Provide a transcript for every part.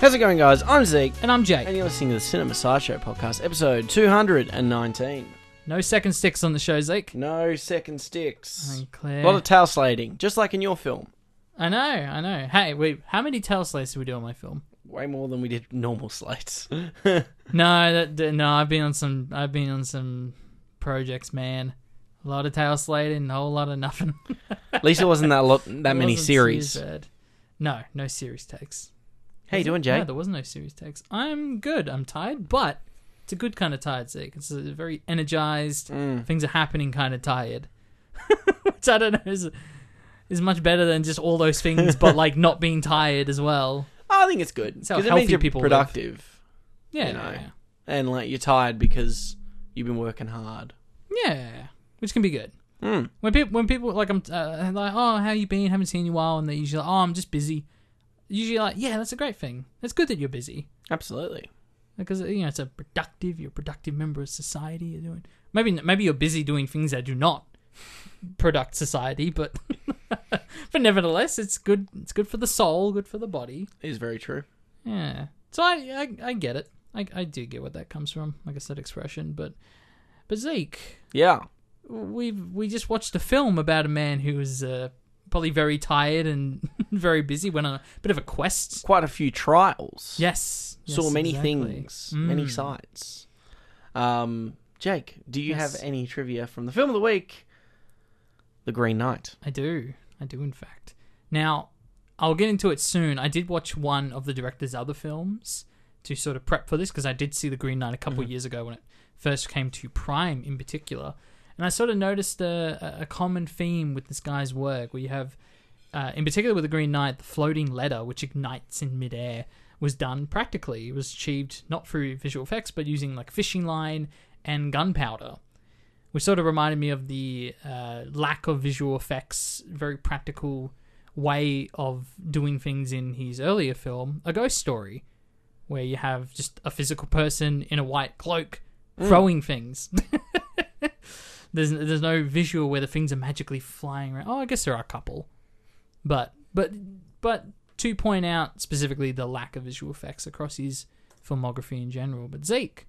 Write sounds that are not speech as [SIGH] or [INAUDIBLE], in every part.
How's it going, guys? I'm Zeke, And I'm Jake. and you're listening to the Cinema Sideshow podcast, episode 219. No second sticks on the show, Zeke. No second sticks. A lot of tail slating, just like in your film. I know, I know. Hey, wait, how many tail slates did we do on my film? Way more than we did normal slates. [LAUGHS] No, that, no, I've been on some, I've been on some projects, man. A lot of tail slating, a whole lot of nothing. At least it wasn't that lot, that It many series. No, no series takes. How you doing, Jake? No, there was no serious takes. I'm good. I'm tired, but it's a good kind of tired, Zeke. It's a very energized. Mm. Things are happening, kind of tired. [LAUGHS] Which I don't know is is much better than just all those things, but like not being tired as well. [LAUGHS] I think it's good how because it healthy means you're people live. productive Yeah, You know. yeah. and like you're tired because you've been working hard. Yeah, which can be good. Mm. When people, when people like I'm uh, like, oh, how you been? Haven't seen you in a while, and they usually, like, oh, I'm just busy. Usually, like, yeah, that's a great thing. It's good that you're busy Absolutely. because you know it's a productive. You're a productive member of society. You're doing maybe maybe you're busy doing things that do not product society, but [LAUGHS] but nevertheless, it's good. It's good for the soul, good for the body. It is very true. Yeah. So I I, I get it. I I do get where that comes from. Like I said, expression, but but Zeke. Yeah. we've we just watched a film about a man who was uh, probably very tired and [LAUGHS] very busy. Went on a bit of a quest. Quite a few trials. Yes, saw yes, many exactly. things, many Mm. sights. Um, Jake, do you Yes. have any trivia from the film of the week, The Green Knight? I do, I do. In fact, now I'll get into it soon. I did watch one of the director's other films to sort of prep for this because I did see The Green Knight a couple of years ago when it first came to Prime, in particular, and I sort of noticed a, a common theme with this guy's work where you have. uh, in particular with the Green Knight, the floating letter, which ignites in midair, was done practically. It was achieved not through visual effects, but using like fishing line and gunpowder, which sort of reminded me of the uh, lack of visual effects, very practical way of doing things in his earlier film, A Ghost Story, where you have just a physical person in a white cloak throwing things. [LAUGHS] there's there's no visual where the things are magically flying around. Oh, I guess there are a couple, but but but to point out specifically the lack of visual effects across his filmography in general. But Zeke,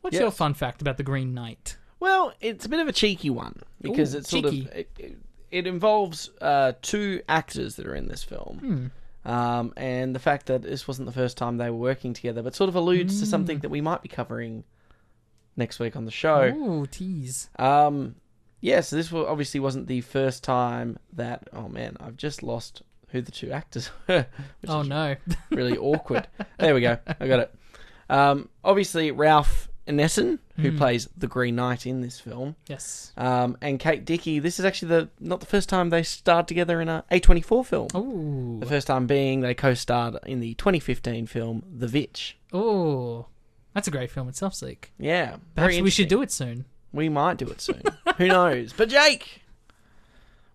what's your fun fact about the Green Knight? Well, it's a bit of a cheeky one because Ooh, it's sort cheeky. of it, it, it involves uh, two actors that are in this film. Hmm. Um, and the fact that this wasn't the first time they were working together, but sort of alludes to Hmm. something that we might be covering next week on the show. Oh, tease. Um, yeah, so this obviously wasn't the first time that. Oh man, I've just lost who the two actors [LAUGHS] were. Oh no. [LAUGHS] really awkward. There we go. I got it. Um, obviously Ralph Ineson, who Hmm. plays the Green Knight in this film, yes. um, and Kate Dickie. This is actually the not the first time they starred together in a A twenty four film. Oh. The first time being they co-starred in the 2015 film The Vitch. Oh. That's a great film itself, Zeke. Yeah, Perhaps we should do it soon. We might do it soon. Who knows? But Jake,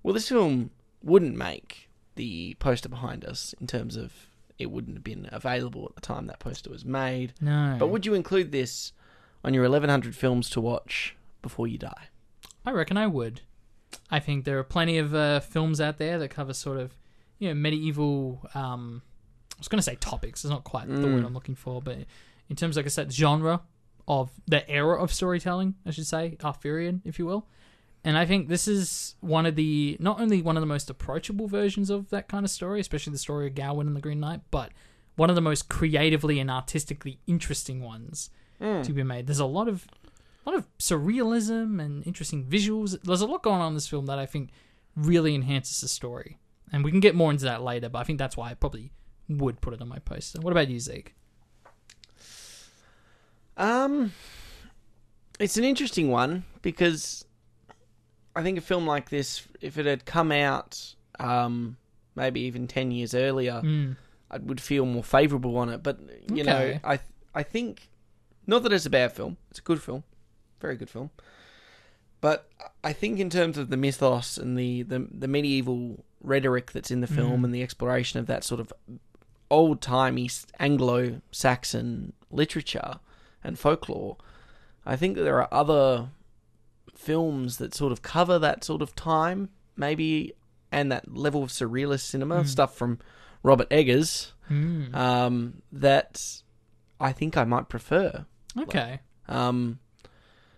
well, this film wouldn't make the poster behind us in terms of it wouldn't have been available at the time that poster was made. No. But would you include this on your 1100 films to watch before you die? I reckon I would. I think there are plenty of uh, films out there that cover sort of, you know, medieval. Um, I was going to say topics. It's not quite the Mm. word I'm looking for, but in terms, like I said, genre of the era of storytelling, I should say, Arthurian, if you will. And I think this is one of the not only one of the most approachable versions of that kind of story, especially the story of Gawain and the Green Knight, but one of the most creatively and artistically interesting ones hmm. to be made. There's a lot of a lot of surrealism and interesting visuals. There's a lot going on in this film that I think really enhances the story. And we can get more into that later, but I think that's why I probably would put it on my poster. What about you, Zeke? Um, it's an interesting one because I think a film like this, if it had come out, um, maybe even ten years earlier, Mm. I would feel more favourable on it. But you know, I I think not that it's a bad film. It's a good film, very good film. But I think in terms of the mythos and the the, the medieval rhetoric that's in the film Mm. and the exploration of that sort of old timey Anglo Saxon literature and folklore, I think that there are other films that sort of cover that sort of time, maybe, and that level of surrealist cinema Mm. stuff from Robert Eggers, Mm. um, that I think I might prefer. okay. Um,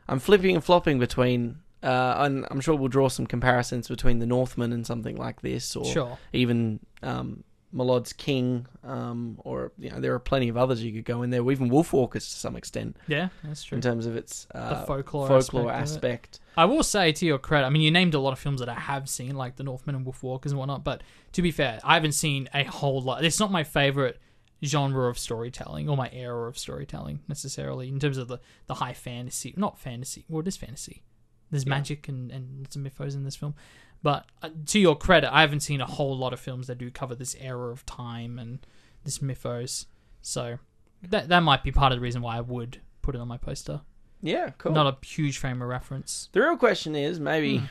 I'm flipping and flopping between, uh, and I'm sure we'll draw some comparisons between the Northman and something like this, or Sure. even um, Melod's King, um, or you know, there are plenty of others you could go in there. or Even Wolfwalkers to some extent, Yeah, that's true. in terms of its uh, the folklore, folklore aspect. it. aspect. I will say to your credit, I mean, you named a lot of films that I have seen, like The Northman and Wolfwalkers and whatnot. But to be fair, I haven't seen a whole lot. It's not my favorite genre of storytelling or my era of storytelling necessarily in terms of the the high fantasy. Not fantasy. What is fantasy? There's Yeah. magic and and lots of mythos in this film. But uh, to your credit, I haven't seen a whole lot of films that do cover this era of time and this mythos. So that that might be part of the reason why I would put it on my poster. Yeah, cool. Not a huge frame of reference. the real question is maybe Hmm.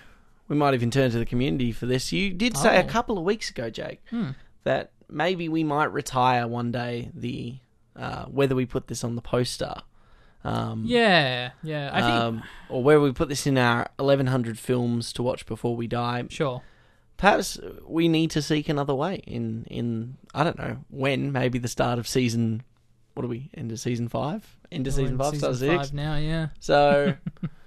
we might even turn to the community for this. You did say a Oh. couple of weeks ago, Jake, Hmm. that maybe we might retire one day the uh, whether we put this on the poster. Um, Yeah, yeah. I think um, or where we put this in our 1100 films to watch before we die. sure. Perhaps we need to seek another way in in I don't know when maybe the start of season. What are we end of season five? End of We're season five, start of six. five now. Yeah. So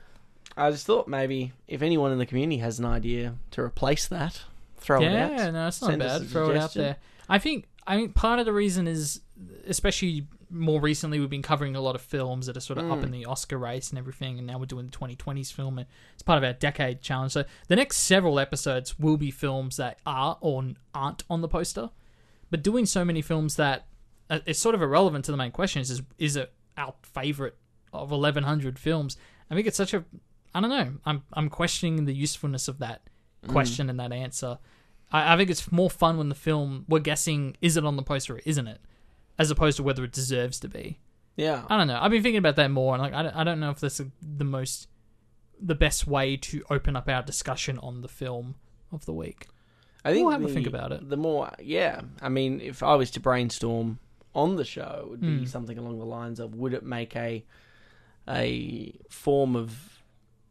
[LAUGHS] I just thought maybe if anyone in the community has an idea to replace that, throw it out. yeah, no, it's not bad. Throw it out there. I think. I think part of the reason is, especially more recently, we've been covering a lot of films that are sort of up Mm. in the Oscar race and everything, and now we're doing the 2020s film, and it's part of our decade challenge. So the next several episodes will be films that are or aren't on the poster, but doing so many films that uh, it's sort of irrelevant to the main question: is is, it our favorite of 1100 films? I think it's such a I don't know. I'm I'm questioning the usefulness of that Mm. question and that answer. I, I think it's more fun when the film we're guessing is it on the poster or isn't it, as opposed to whether it deserves to be. Yeah. I don't know. I've been thinking about that more, and like I don't, I don't know if that's a, the most the best way to open up our discussion on the film of the week. I think We'll have a think about it. The more, yeah. I mean, if I was to brainstorm on the show, it would be Hmm. something along the lines of: Would it make a a form of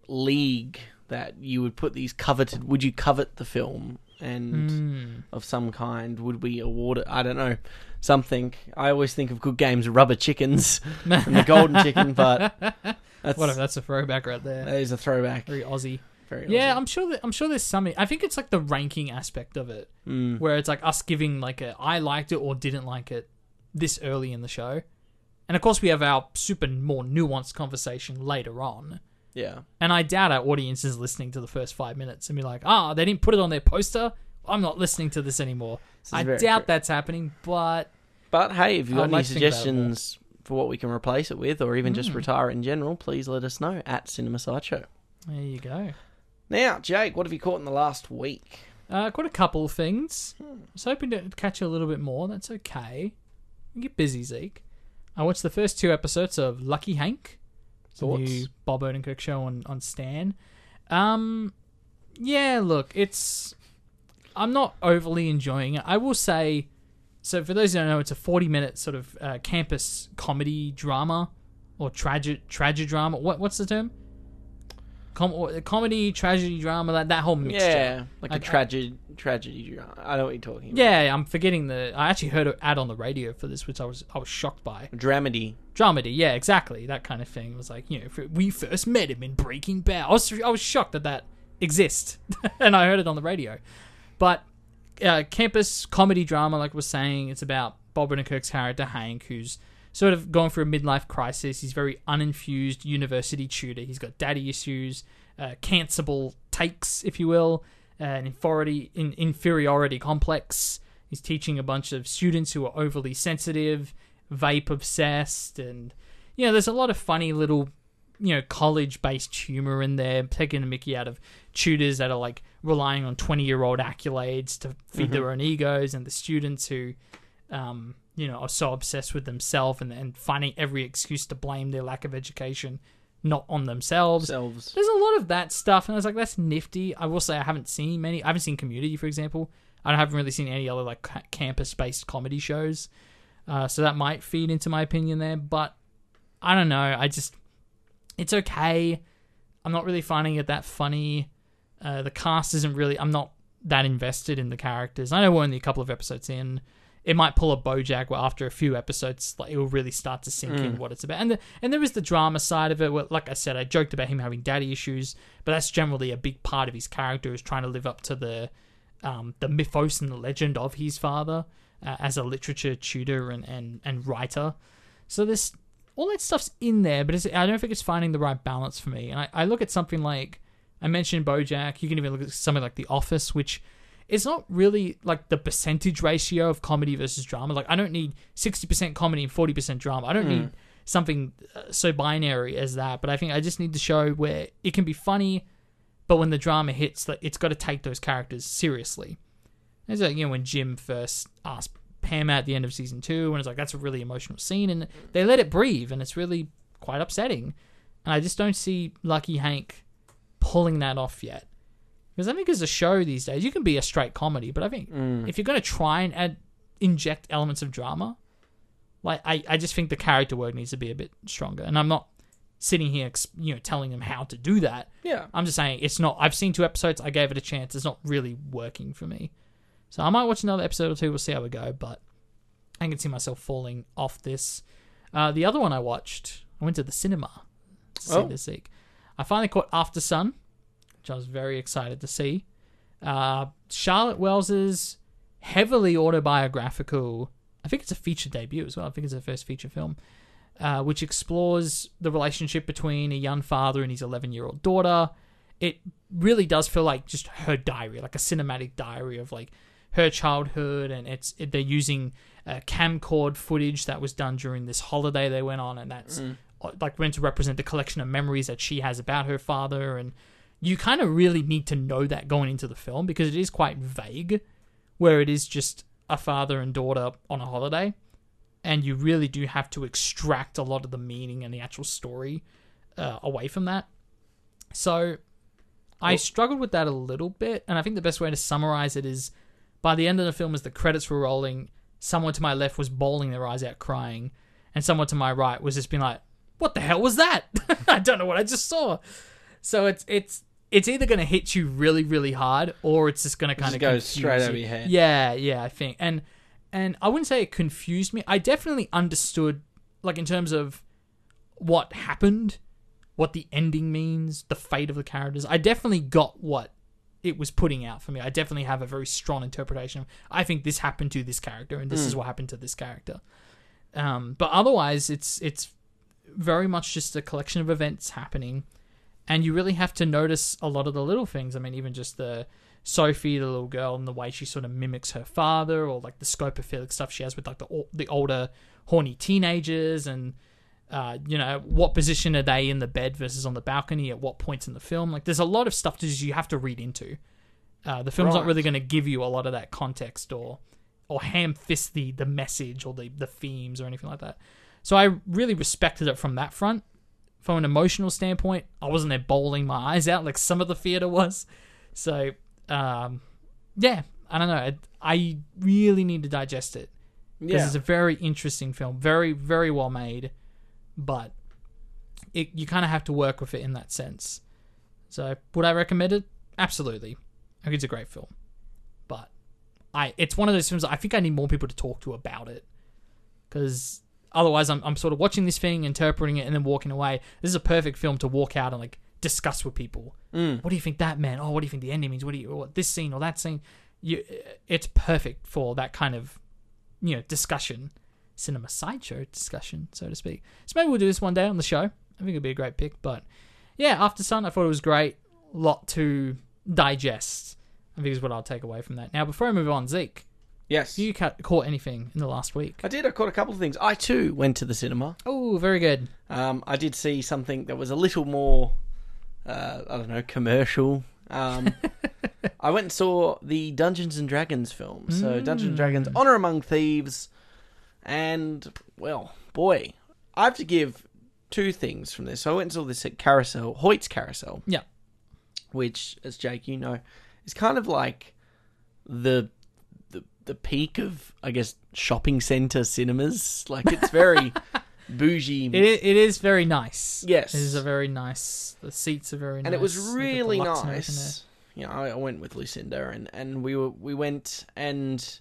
league that you would put these coveted? Would you covet the film and Mm. of some kind? Would we award it? I don't know. Something. I always think of good games, rubber chickens and the golden chicken, [LAUGHS] but [LAUGHS] that's Whatever. That's a throwback right there. that is a throwback. Very Aussie. Very Yeah, Aussie. I'm sure. That, I'm sure there's some. I think it's like the ranking aspect of it. Mm. where it's like us giving like a I liked it or didn't like it this early in the show. And of course we have our super more nuanced conversation later on. Yeah. And I doubt our audience is listening to the first five minutes and be like, ah, they didn't put it on their poster. I'm not listening to this anymore. This I doubt true. that's happening, but But hey, if you've got I'd any like to think about it more. suggestions for what we can replace it with, or even just Mm. retire it in general, please let us know at Cinema Sideshow. there you go. Now, Jake, what have you caught in the last week? Uh, got a couple of things. I was hoping to catch you a little bit more. That's okay. You get busy, Zeke. I watched the first two episodes of Lucky Hank. A Thoughts? new Bob Odenkirk show on, on Stan. Um, yeah, look, it's. I'm not overly enjoying it. I will say. So, for those who don't know, it's a 40 minute sort of uh, campus comedy drama or tragic tragedy drama. What What's the term? Com- comedy, tragedy, drama, that, that whole mixture. Yeah, like a Like, I- tragedy, tragedy. drama. I know what you're talking about. Yeah, I'm forgetting the. I actually heard an ad on the radio for this, which I was I was shocked by. dramedy. Dramedy, yeah, exactly that kind of thing. It was like you know, we first met him in Breaking Bad. I was I was shocked that that exists, [LAUGHS] and I heard it on the radio. But uh, campus comedy drama, like we're saying, it's about Bob Odenkirk's character Hank, who's sort of going through a midlife crisis. He's very uninfused university tutor. He's got daddy issues, uh, cancerable takes, if you will, an inferiority, in, inferiority complex. He's teaching a bunch of students who are overly sensitive, vape obsessed, and you know, there's a lot of funny little, you know, college based humor in there, taking a Mickey out of tutors that are like relying on 20 year old accolades to feed their own egos, and the students who, um, you know, are so obsessed with themselves and, and finding every excuse to blame their lack of education not on themselves. Themselves. There's a lot of that stuff, and I was like, that's nifty. I will say I haven't seen many. I haven't seen Community, for example. I haven't really seen any other like campus-based comedy shows, uh, so that might feed into my opinion there. But I don't know. I just it's okay. I'm not really finding it that funny. Uh, the cast isn't really. I'm not that invested in the characters. I know we're only a couple of episodes in, it might pull a BoJack where after a few episodes, like it will really start to sink in what it's about. And the, and there is the drama side of it. Where, like I said, I joked about him having daddy issues, but that's generally a big part of his character is trying to live up to the um, the mythos and the legend of his father uh, as a literature tutor and, and, and writer. So this all that stuff's in there, but it's, I don't think it's finding the right balance for me. And I, I look at something like I mentioned BoJack. You can even look at something like The Office, which is not really like the percentage ratio of comedy versus drama. Like I don't need sixty percent comedy and forty percent drama. I don't need something uh, so binary as that. But I think I just need to show where it can be funny, but when the drama hits, that it's got to take those characters seriously. It's like you know when Jim first asked Pam out at the end of season two, and it's like that's a really emotional scene, and they let it breathe, and it's really quite upsetting. And I just don't see Lucky Hank pulling that off yet. Because I think as a show these days, you can be a straight comedy, but I think mm. if you're going to try and add inject elements of drama, like I, I just think the character work needs to be a bit stronger. And I'm not sitting here, you know, telling them how to do that. Yeah. I'm just saying it's not. I've seen two episodes. I gave it a chance. It's not really working for me. So I might watch another episode or two. We'll see how we go. But I can see myself falling off this. Uh, the other one I watched, I went to the cinema to see Oh. this week. I finally caught Aftersun, which I was very excited to see. Uh, Charlotte Wells's heavily autobiographical. I think it's a feature debut as well. I think it's her first feature film, uh, which explores the relationship between a young father and his 11 year old daughter. It really does feel like just her diary, like a cinematic diary of like her childhood, and it's it, they're using uh, camcord footage that was done during this holiday they went on, and that's uh, like meant to represent the collection of memories that she has about her father, and you kind of really need to know that going into the film because it is quite vague, where it is just a father and daughter on a holiday, and you really do have to extract a lot of the meaning and the actual story uh, away from that. So I struggled with that a little bit, and I think the best way to summarize it is by the end of the film, as the credits were rolling, someone to my left was bawling their eyes out crying, and someone to my right was just being like, "What the hell was that? [LAUGHS] I don't know what I just saw." So it's it's it's either going to hit you really really hard, or it's just going to kind of goes straight over your head. Yeah, yeah, I think, and and I wouldn't say it confused me. I definitely understood, like in terms of what happened, what the ending means, the fate of the characters. I definitely got what it was putting out for me. I definitely have a very strong interpretation. of, I think this happened to this character, and this is what happened to this character. Um, but otherwise, it's it's very much just a collection of events happening, and you really have to notice a lot of the little things. I mean, even just the Sophie, the little girl, and the way she sort of mimics her father, or like the scope of feeling stuff she has with like the the older horny teenagers, and uh, you know what position are they in the bed versus on the balcony at what points in the film. Like, there's a lot of stuff that you have to read into. Uh, the film's not really going to give you a lot of that context or or ham fist the the message or the the themes or anything like that. So I really respected it from that front. From an emotional standpoint, I wasn't there bowling my eyes out like some of the theater was. So um, yeah, I don't know. I, I really need to digest it because Yeah. it's a very interesting film, very very well made, but it you kind of have to work with it in that sense. So would I recommend it? Absolutely. I think it's a great film, but I it's one of those films I think I need more people to talk to about it because otherwise I'm I'm sort of watching this thing, interpreting it, and then walking away. This is a perfect film to walk out and like discuss with people. Mm. What do you think that meant? Oh, what do you think the ending means? What do you what this scene or that scene? You, it's perfect for that kind of you know discussion, cinema sideshow discussion, so to speak. So maybe we'll do this one day on the show. I think it'd be a great pick. But yeah, Aftersun, I thought it was great. Lot to digest. I think is what I'll take away from that. Now, before I move on, Zeke, Yes. you ca- caught anything in the last week? I did. I caught a couple of things. I too went to the cinema. Oh, very good. Um, I did see something that was a little more, uh, I don't know, commercial. Um, [LAUGHS] I went and saw the Dungeons and Dragons film. So Dungeons and Dragons: Honor Among Thieves, and well, boy, I have to give two things from this. So I went and saw this at Carousel, Hoyts Carousel. Yeah. Which, as Jake, you know, is kind of like the the the peak of, I guess, shopping center cinemas. Like it's [LAUGHS] very bougie. It, it is very nice. Yes. It is a very nice. The seats are very nice. and it was They've got the really and nice. You know, I, I went with Lucinda, and, and we were we went, and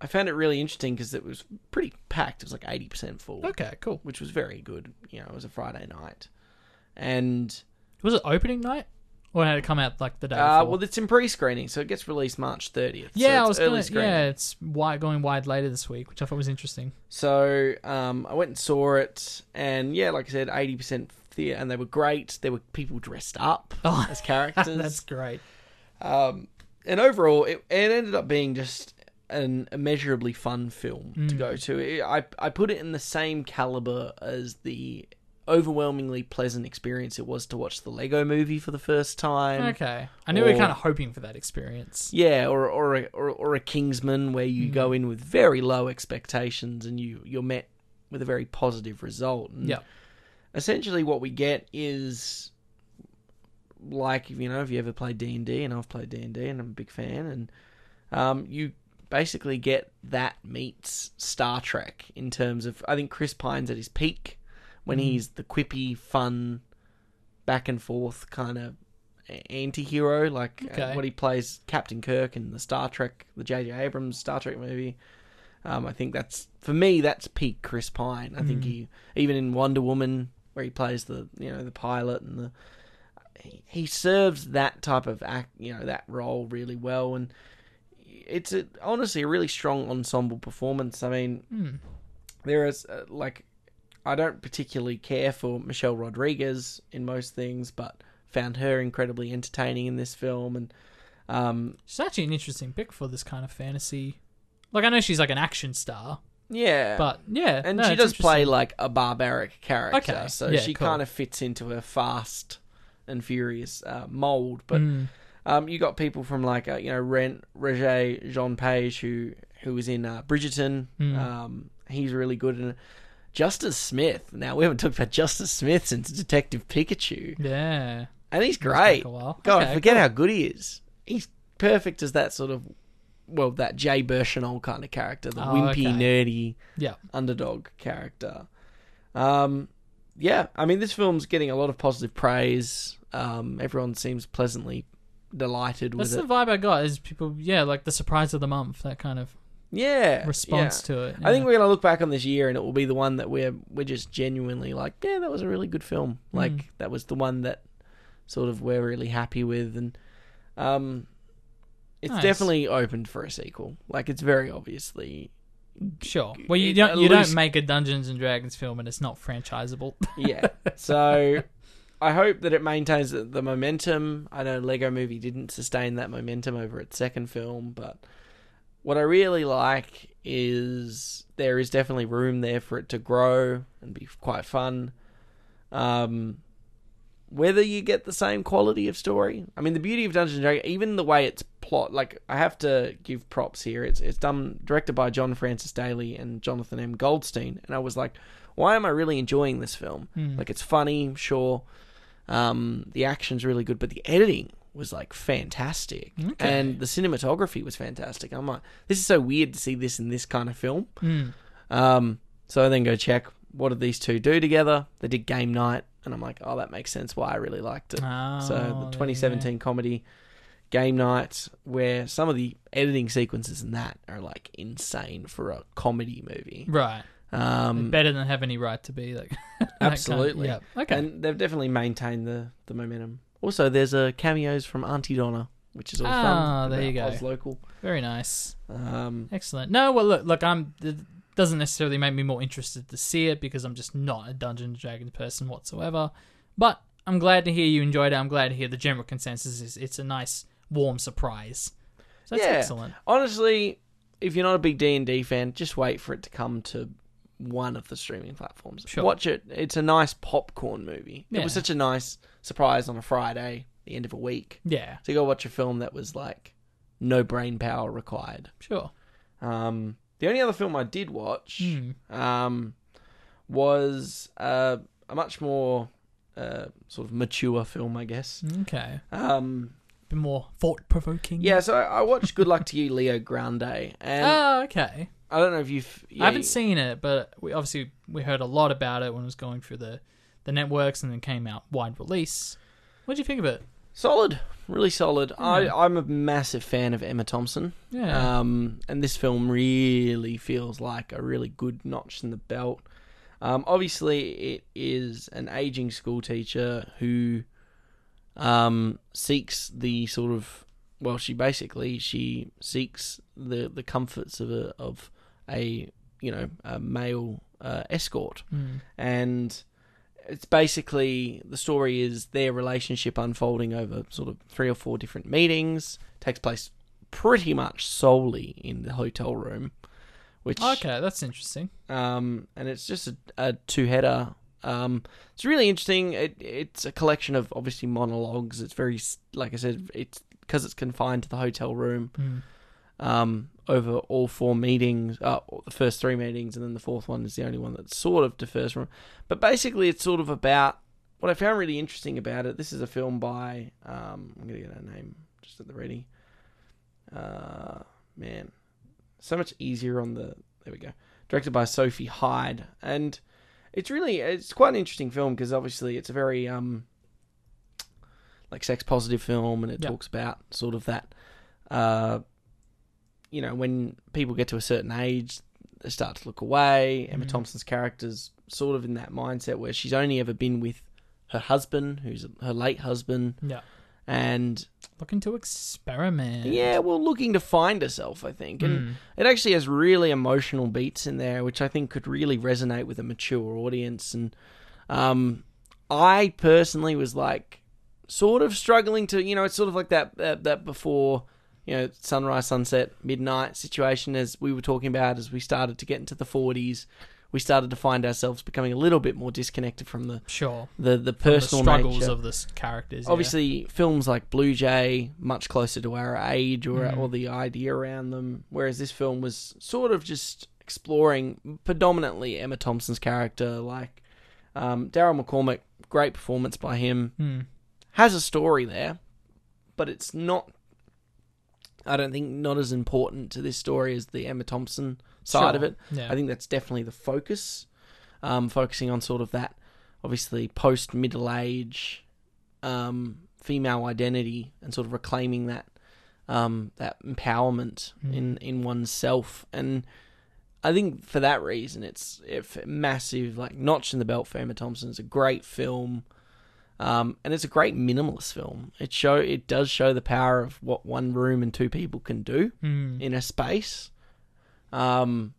I found it really interesting because it was pretty packed. It was like eighty percent full, Okay, cool. which was very good. You know, it was a Friday night, and Was it opening night, or had it come out like the day uh, before? well, it's in pre-screening, so it gets released March thirtieth. yeah, so I was early gonna. screening. Yeah, it's wide, going wide later this week, which I thought was interesting. So um, I went and saw it, and yeah, like I said, eighty percent theatre, and they were great. There were people dressed up [LAUGHS] Oh, as characters. [LAUGHS] That's great. Um, and overall, it, it ended up being just an immeasurably fun film to Mm. go to. I I put it in the same caliber as the overwhelmingly pleasant experience it was to watch the Lego Movie for the first time. Okay, I knew we were kind of hoping for that experience. Yeah, or or a, or, or a Kingsman where you Mm. go in with very low expectations and you you're met with a very positive result. Yeah. essentially what we get is like you know if you ever played D and D and I've played D and D and I'm a big fan and um, you basically get that meets Star Trek in terms of I think Chris Pine's at his peak when Mm. he's the quippy fun back and forth kind of anti-hero like uh, what he plays Captain Kirk in the Star Trek the J.J. Abrams Star Trek movie um, I think that's for me that's peak Chris Pine I think Mm. he even in Wonder Woman where he plays the you know the pilot and the he, he serves that type of act you know that role really well and it's a, honestly a really strong ensemble performance I mean Hmm. there is uh, like I don't particularly care for Michelle Rodriguez in most things, but found her incredibly entertaining in this film, and um, She's actually an interesting pick for this kind of fantasy. Like I know she's like an action star, yeah, but yeah, and no, she does play like a barbaric character, Okay, so yeah, she cool. kind of fits into her fast and furious uh, mold. But Mm. Um, you got people from like uh, you know Rent, Roger Jean Page who who was in uh, Bridgerton. Mm. Um, he's really good in it. Justice Smith. Now we haven't talked about Justice Smith since Detective Pikachu, yeah, and he's great. God, Okay, forget cool. how good he is. He's perfect as that sort of, well, that Jay Baruchel kind of character, the Oh, wimpy, okay. nerdy Yeah, underdog character. Um, yeah, I mean, this film's getting a lot of positive praise. Um, everyone seems pleasantly delighted that's with the it. vibe I got. Is people yeah like the surprise of the month that kind of Yeah, response yeah. to it. I think we're gonna look back on this year, and it will be the one that we're we're just genuinely like, yeah, that was a really good film. Like Mm. that was the one that sort of we're really happy with, and um, it's Nice. definitely opened for a sequel. Like it's very obviously, sure. Well, you don't you don't make a Dungeons and Dragons film and it's not franchisable. yeah. [LAUGHS] so I hope that it maintains the, momentum. I know Lego Movie didn't sustain that momentum over its second film, but what I really like is there is definitely room there for it to grow and be quite fun. Um, whether you get the same quality of story, I mean, the beauty of Dungeons and Dragons, even the way it's plot, like I have to give props here. It's it's done directed by John Francis Daly and Jonathan M. Goldstein, and I was like, why am I really enjoying this film? Hmm. Like it's funny, sure. Um, the action's really good, but the editing was like fantastic, Okay. and the cinematography was fantastic. I'm like, this is so weird to see this in this kind of film. Mm. Um, so I then go check what did these two do together. They did Game Night, and I'm like, oh, that makes sense why I really liked it. Oh, so the you go. 2017 comedy Game Night, where some of the editing sequences in that are like insane for a comedy movie. Right. Um, Better than have any right to be like. [LAUGHS] that kind of- Absolutely. yeah. Okay. and they've definitely maintained the the momentum. Also, there's a cameos from Aunty Donna, which is all Ah, fun. there you go. Oz local. Very nice. Um, Excellent. No, well, look, look, I'm. It doesn't necessarily make me more interested to see it because I'm just not a Dungeons and Dragons person whatsoever. But I'm glad to hear you enjoyed it. I'm glad to hear the general consensus is it's a nice, warm surprise. So that's Yeah. excellent. honestly, if you're not a big D and D fan, just wait for it to come to one of the streaming platforms. Sure. Watch it. It's a nice popcorn movie. It was such a nice surprise on a Friday, the end of a week, Yeah, to go watch a film that was like no brain power required. sure. Um, the only other film I did watch Hmm. um, was uh, a much more uh, sort of mature film, I guess. Okay. Um, bit more thought provoking. yeah, so I, I watched Good Luck to You, Leo Grande, and Oh, okay. I don't know if you've. yeah, I haven't you- seen it, but we obviously we heard a lot about it when it was going through the the networks and then came out wide release. What would you think of it? Solid. really solid. I, I'm a massive fan of Emma Thompson. Yeah. Um, and this film really feels like a really good notch in the belt. Um, obviously, it is an aging school teacher who um, seeks the sort of well, she basically she seeks the the comforts of a of a you know a male uh, escort, Mm. and it's basically the story is their relationship unfolding over sort of three or four different meetings. Takes place pretty much solely in the hotel room, which Okay, that's interesting. um, and it's just a, a two header. Um, it's really interesting. It, it's a collection of obviously monologues. It's very like I said, it's because it's confined to the hotel room Mm. Um, over all four meetings, uh, the first three meetings, and then the fourth one is the only one that sort of differs from. But basically, it's sort of about what I found really interesting about it. This is a film by um, I'm gonna get her name just at the ready. Uh, man, so much easier on the. There we go. Directed by Sophie Hyde, and it's really it's quite an interesting film because obviously it's a very um like sex positive film, and it Yeah. talks about sort of that. Uh, you know, when people get to a certain age, they start to look away. Emma Mhm. Thompson's character's sort of in that mindset where she's only ever been with her husband, who's her late husband, Yeah. and Looking to experiment. yeah, well, looking to find herself, I think. And Mm. it actually has really emotional beats in there, which I think could really resonate with a mature audience. And um, I personally was like, sort of struggling to, you know, it's sort of like that that, that before, you know, sunrise, sunset, midnight situation, as we were talking about as we started to get into the forties. We started to find ourselves becoming a little bit more disconnected from the Sure. the, the personal the struggles nature. of the characters. yeah. Obviously, films like Blue Jay much closer to our age or Mm. or the idea around them, whereas this film was sort of just exploring predominantly Emma Thompson's character. Like um, Daryl McCormack, great performance by him, Mm. has a story there, but it's not. I don't think not as important to this story as the Emma Thompson side of it. Yeah. I think that's definitely the focus, um, focusing on sort of that, obviously post middle age, um, female identity and sort of reclaiming that, um, that empowerment Mm. in in oneself. And I think for that reason, it's if massive like notch in the belt for Emma Thompson. It's a great film. Um, and it's a great minimalist film. It show it does show the power of what one room and two people can do Mm. in a space. Um,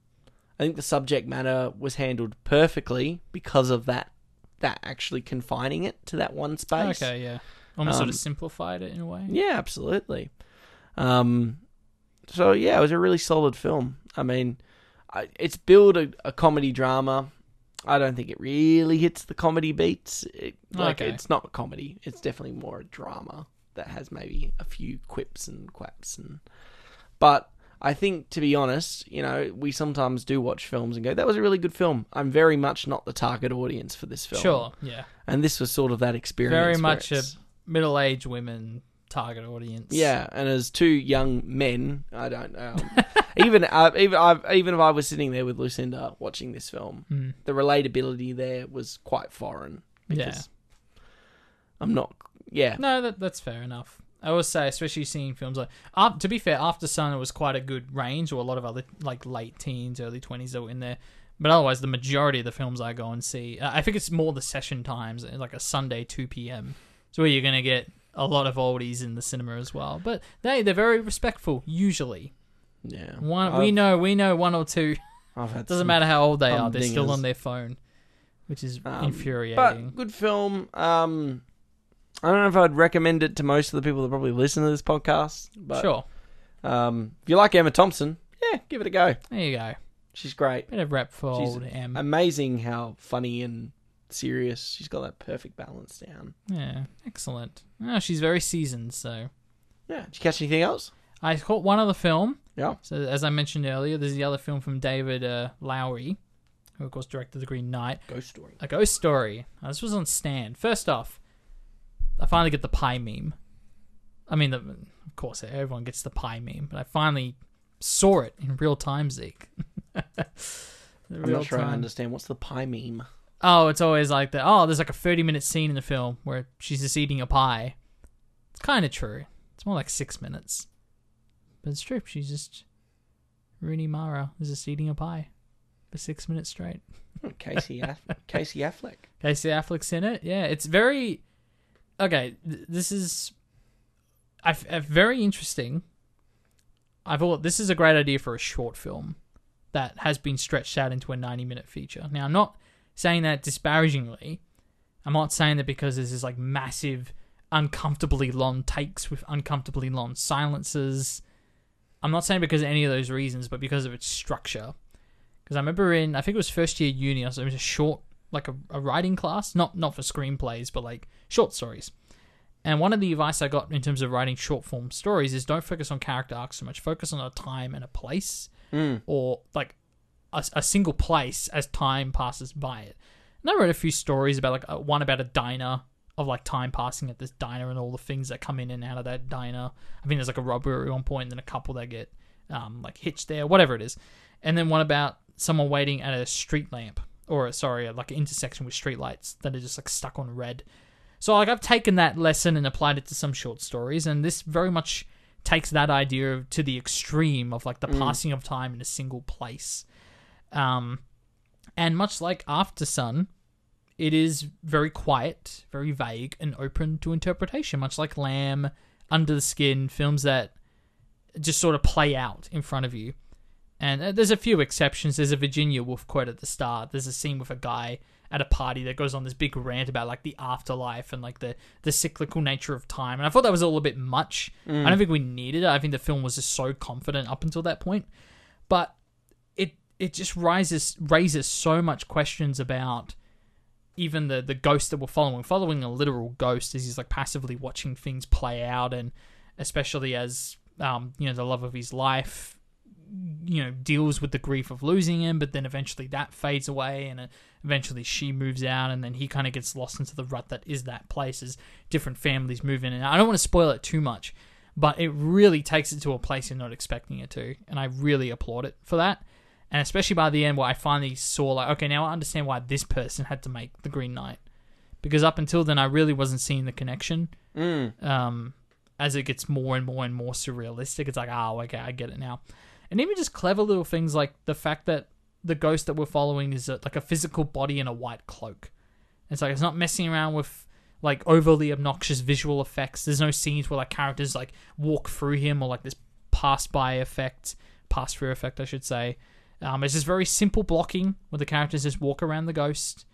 I think the subject matter was handled perfectly because of that. That actually confining it to that one space. Okay, yeah. Almost sort Um, of simplified it in a way. Yeah, absolutely. Um, so yeah, it was a really solid film. I mean, I, it's billed a, a comedy drama. I don't think it really hits the comedy beats. It, like Okay. it's not comedy. It's definitely more a drama that has maybe a few quips and quaps and. But I think, to be honest, you know, we sometimes do watch films and go, "That was a really good film." I'm very much not the target audience for this film. Sure, yeah. and this was sort of that experience. Very much a middle-aged women target audience. Yeah, and as two young men, I don't know. [LAUGHS] even uh, even I, even if I was sitting there with Lucinda watching this film, Mm. the relatability there was quite foreign. Yeah. I'm not. Yeah, No, that that's fair enough. I will say, especially seeing films like, uh, to be fair, Aftersun it was quite a good range, or a lot of other like late teens, early twenties that were in there. But otherwise, the majority of the films I go and see, uh, I think it's more the session times, like a Sunday two p.m. So where you're gonna get a lot of oldies in the cinema as well. But they they're very respectful usually. yeah. One we I've- know we know one or two. I've had Doesn't some- matter how old they are, they're still humdingers. on their phone, which is Um, infuriating. But good film. Um, I don't know if I'd recommend it to most of the people that probably listen to this podcast. But sure, um, if you like Emma Thompson, yeah, give it a go. there you go. She's great. Bit of rep for She's old M. Amazing how funny and serious. She's got that perfect balance down. Yeah, excellent. Oh, she's very seasoned, so Yeah. Did you catch anything else? I caught one other film. Yeah. So as I mentioned earlier, there's the other film from David uh, Lowery, who of course directed The Green Knight, Ghost Story. A Ghost Story. Now, this was on Stan. First off, I finally get the pie meme. I mean, the, of course, everyone gets the pie meme, but I finally saw it in real time, Zeke. [LAUGHS] I'm real not sure I understand. What's the pie meme? Oh, it's always like that. Oh, there's like a 30 minute scene in the film where she's just eating a pie. It's kind of true. It's more like six minutes. But it's true. She's just Rooney Mara is just eating a pie for six minutes straight. Casey Aff- [LAUGHS] Casey Affleck. Casey Affleck's in it. Yeah, it's very okay. th- This is I f- uh, very interesting. I thought this is a great idea for a short film that has been stretched out into a ninety-minute feature. Now, I'm not saying that disparagingly. I'm not saying that because there's this is like massive, uncomfortably long takes with uncomfortably long silences. I'm not saying because of any of those reasons, but because of its structure. Because I remember in, I think it was first year uni, it was a short, like a, a writing class, not not for screenplays, but like short stories. And one of the advice I got in terms of writing short form stories is don't focus on character arcs so much. Focus on a time and a place, Mm. or like a, a single place as time passes by it. And I wrote a few stories about like uh, one about a diner of like time passing at this diner and all the things that come in and out of that diner. I think there's like a robbery at one point, and then a couple that get um, like hitched there, whatever it is. And then one about someone waiting at a street lamp, or sorry, like an intersection with street lights that are just like stuck on red. So like I've taken that lesson and applied it to some short stories, and this very much takes that idea to the extreme of like the passing of time in a single place. Um, and much like Aftersun, it is very quiet, very vague, and open to interpretation. Much like Lamb, Under the Skin, films that just sort of play out in front of you. And uh, there's a few exceptions. There's a Virginia Woolf quote at the start. There's a scene with a guy at a party that goes on this big rant about like the afterlife and like the the cyclical nature of time. And I thought that was a little bit much. I don't think we needed it. I think the film was just so confident up until that point. But it just rises raises so much questions about even the the ghost that we're following. Following a literal ghost as he's like passively watching things play out, and especially as um you know the love of his life you know deals with the grief of losing him but then eventually that fades away and uh, eventually she moves out and then he kind of gets lost into the rut that is that place as different families move in and i don't want to spoil it too much but it really takes it to a place you're not expecting it to and i really applaud it for that and especially by the end where i finally saw like okay now i understand why this person had to make the green knight because up until then i really wasn't seeing the connection Mm. um, as it gets more and more and more surrealistic, it's like, oh, okay, I get it now. And even just clever little things like the fact that the ghost that we're following is a, like a physical body in a white cloak. It's like it's not messing around with like overly obnoxious visual effects. There's no scenes where like characters like walk through him or like this pass by effect, pass through effect, I should say. Um, it's just very simple blocking where the characters just walk around the ghost,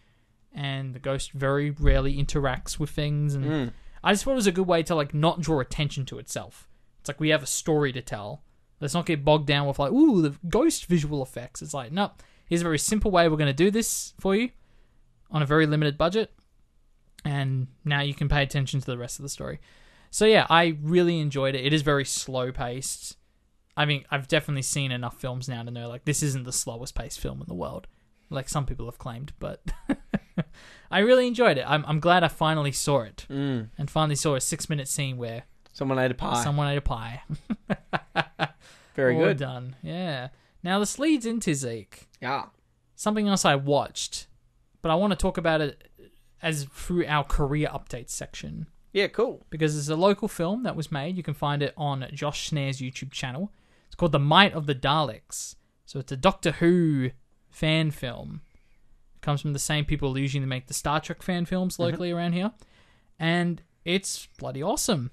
and the ghost very rarely interacts with things and. Mm. I just thought it was a good way to like not draw attention to itself. It's like we have a story to tell. Let's not get bogged down with like, ooh, the ghost visual effects. It's like, no, here's a very simple way we're going to do this for you on a very limited budget, and now you can pay attention to the rest of the story. So yeah, I really enjoyed it. It is very slow paced. I mean, I've definitely seen enough films now to know like this isn't the slowest paced film in the world, like some people have claimed. But [LAUGHS] I really enjoyed it. I'm I'm glad I finally saw it Mm. and finally saw a six minute scene where Someone ate a pie. someone ate a pie. [LAUGHS] Very good. done. Yeah. Now this leads into Zeke. Yeah. Something else I watched, but I want to talk about it as through our career updates section Yeah, cool. because it's a local film that was made. You can find it on Josh Snare's YouTube channel. It's called The Might of the Daleks. So it's a Doctor Who fan film. It comes from the same people who usually make the Star Trek fan films locally around here. And it's bloody awesome.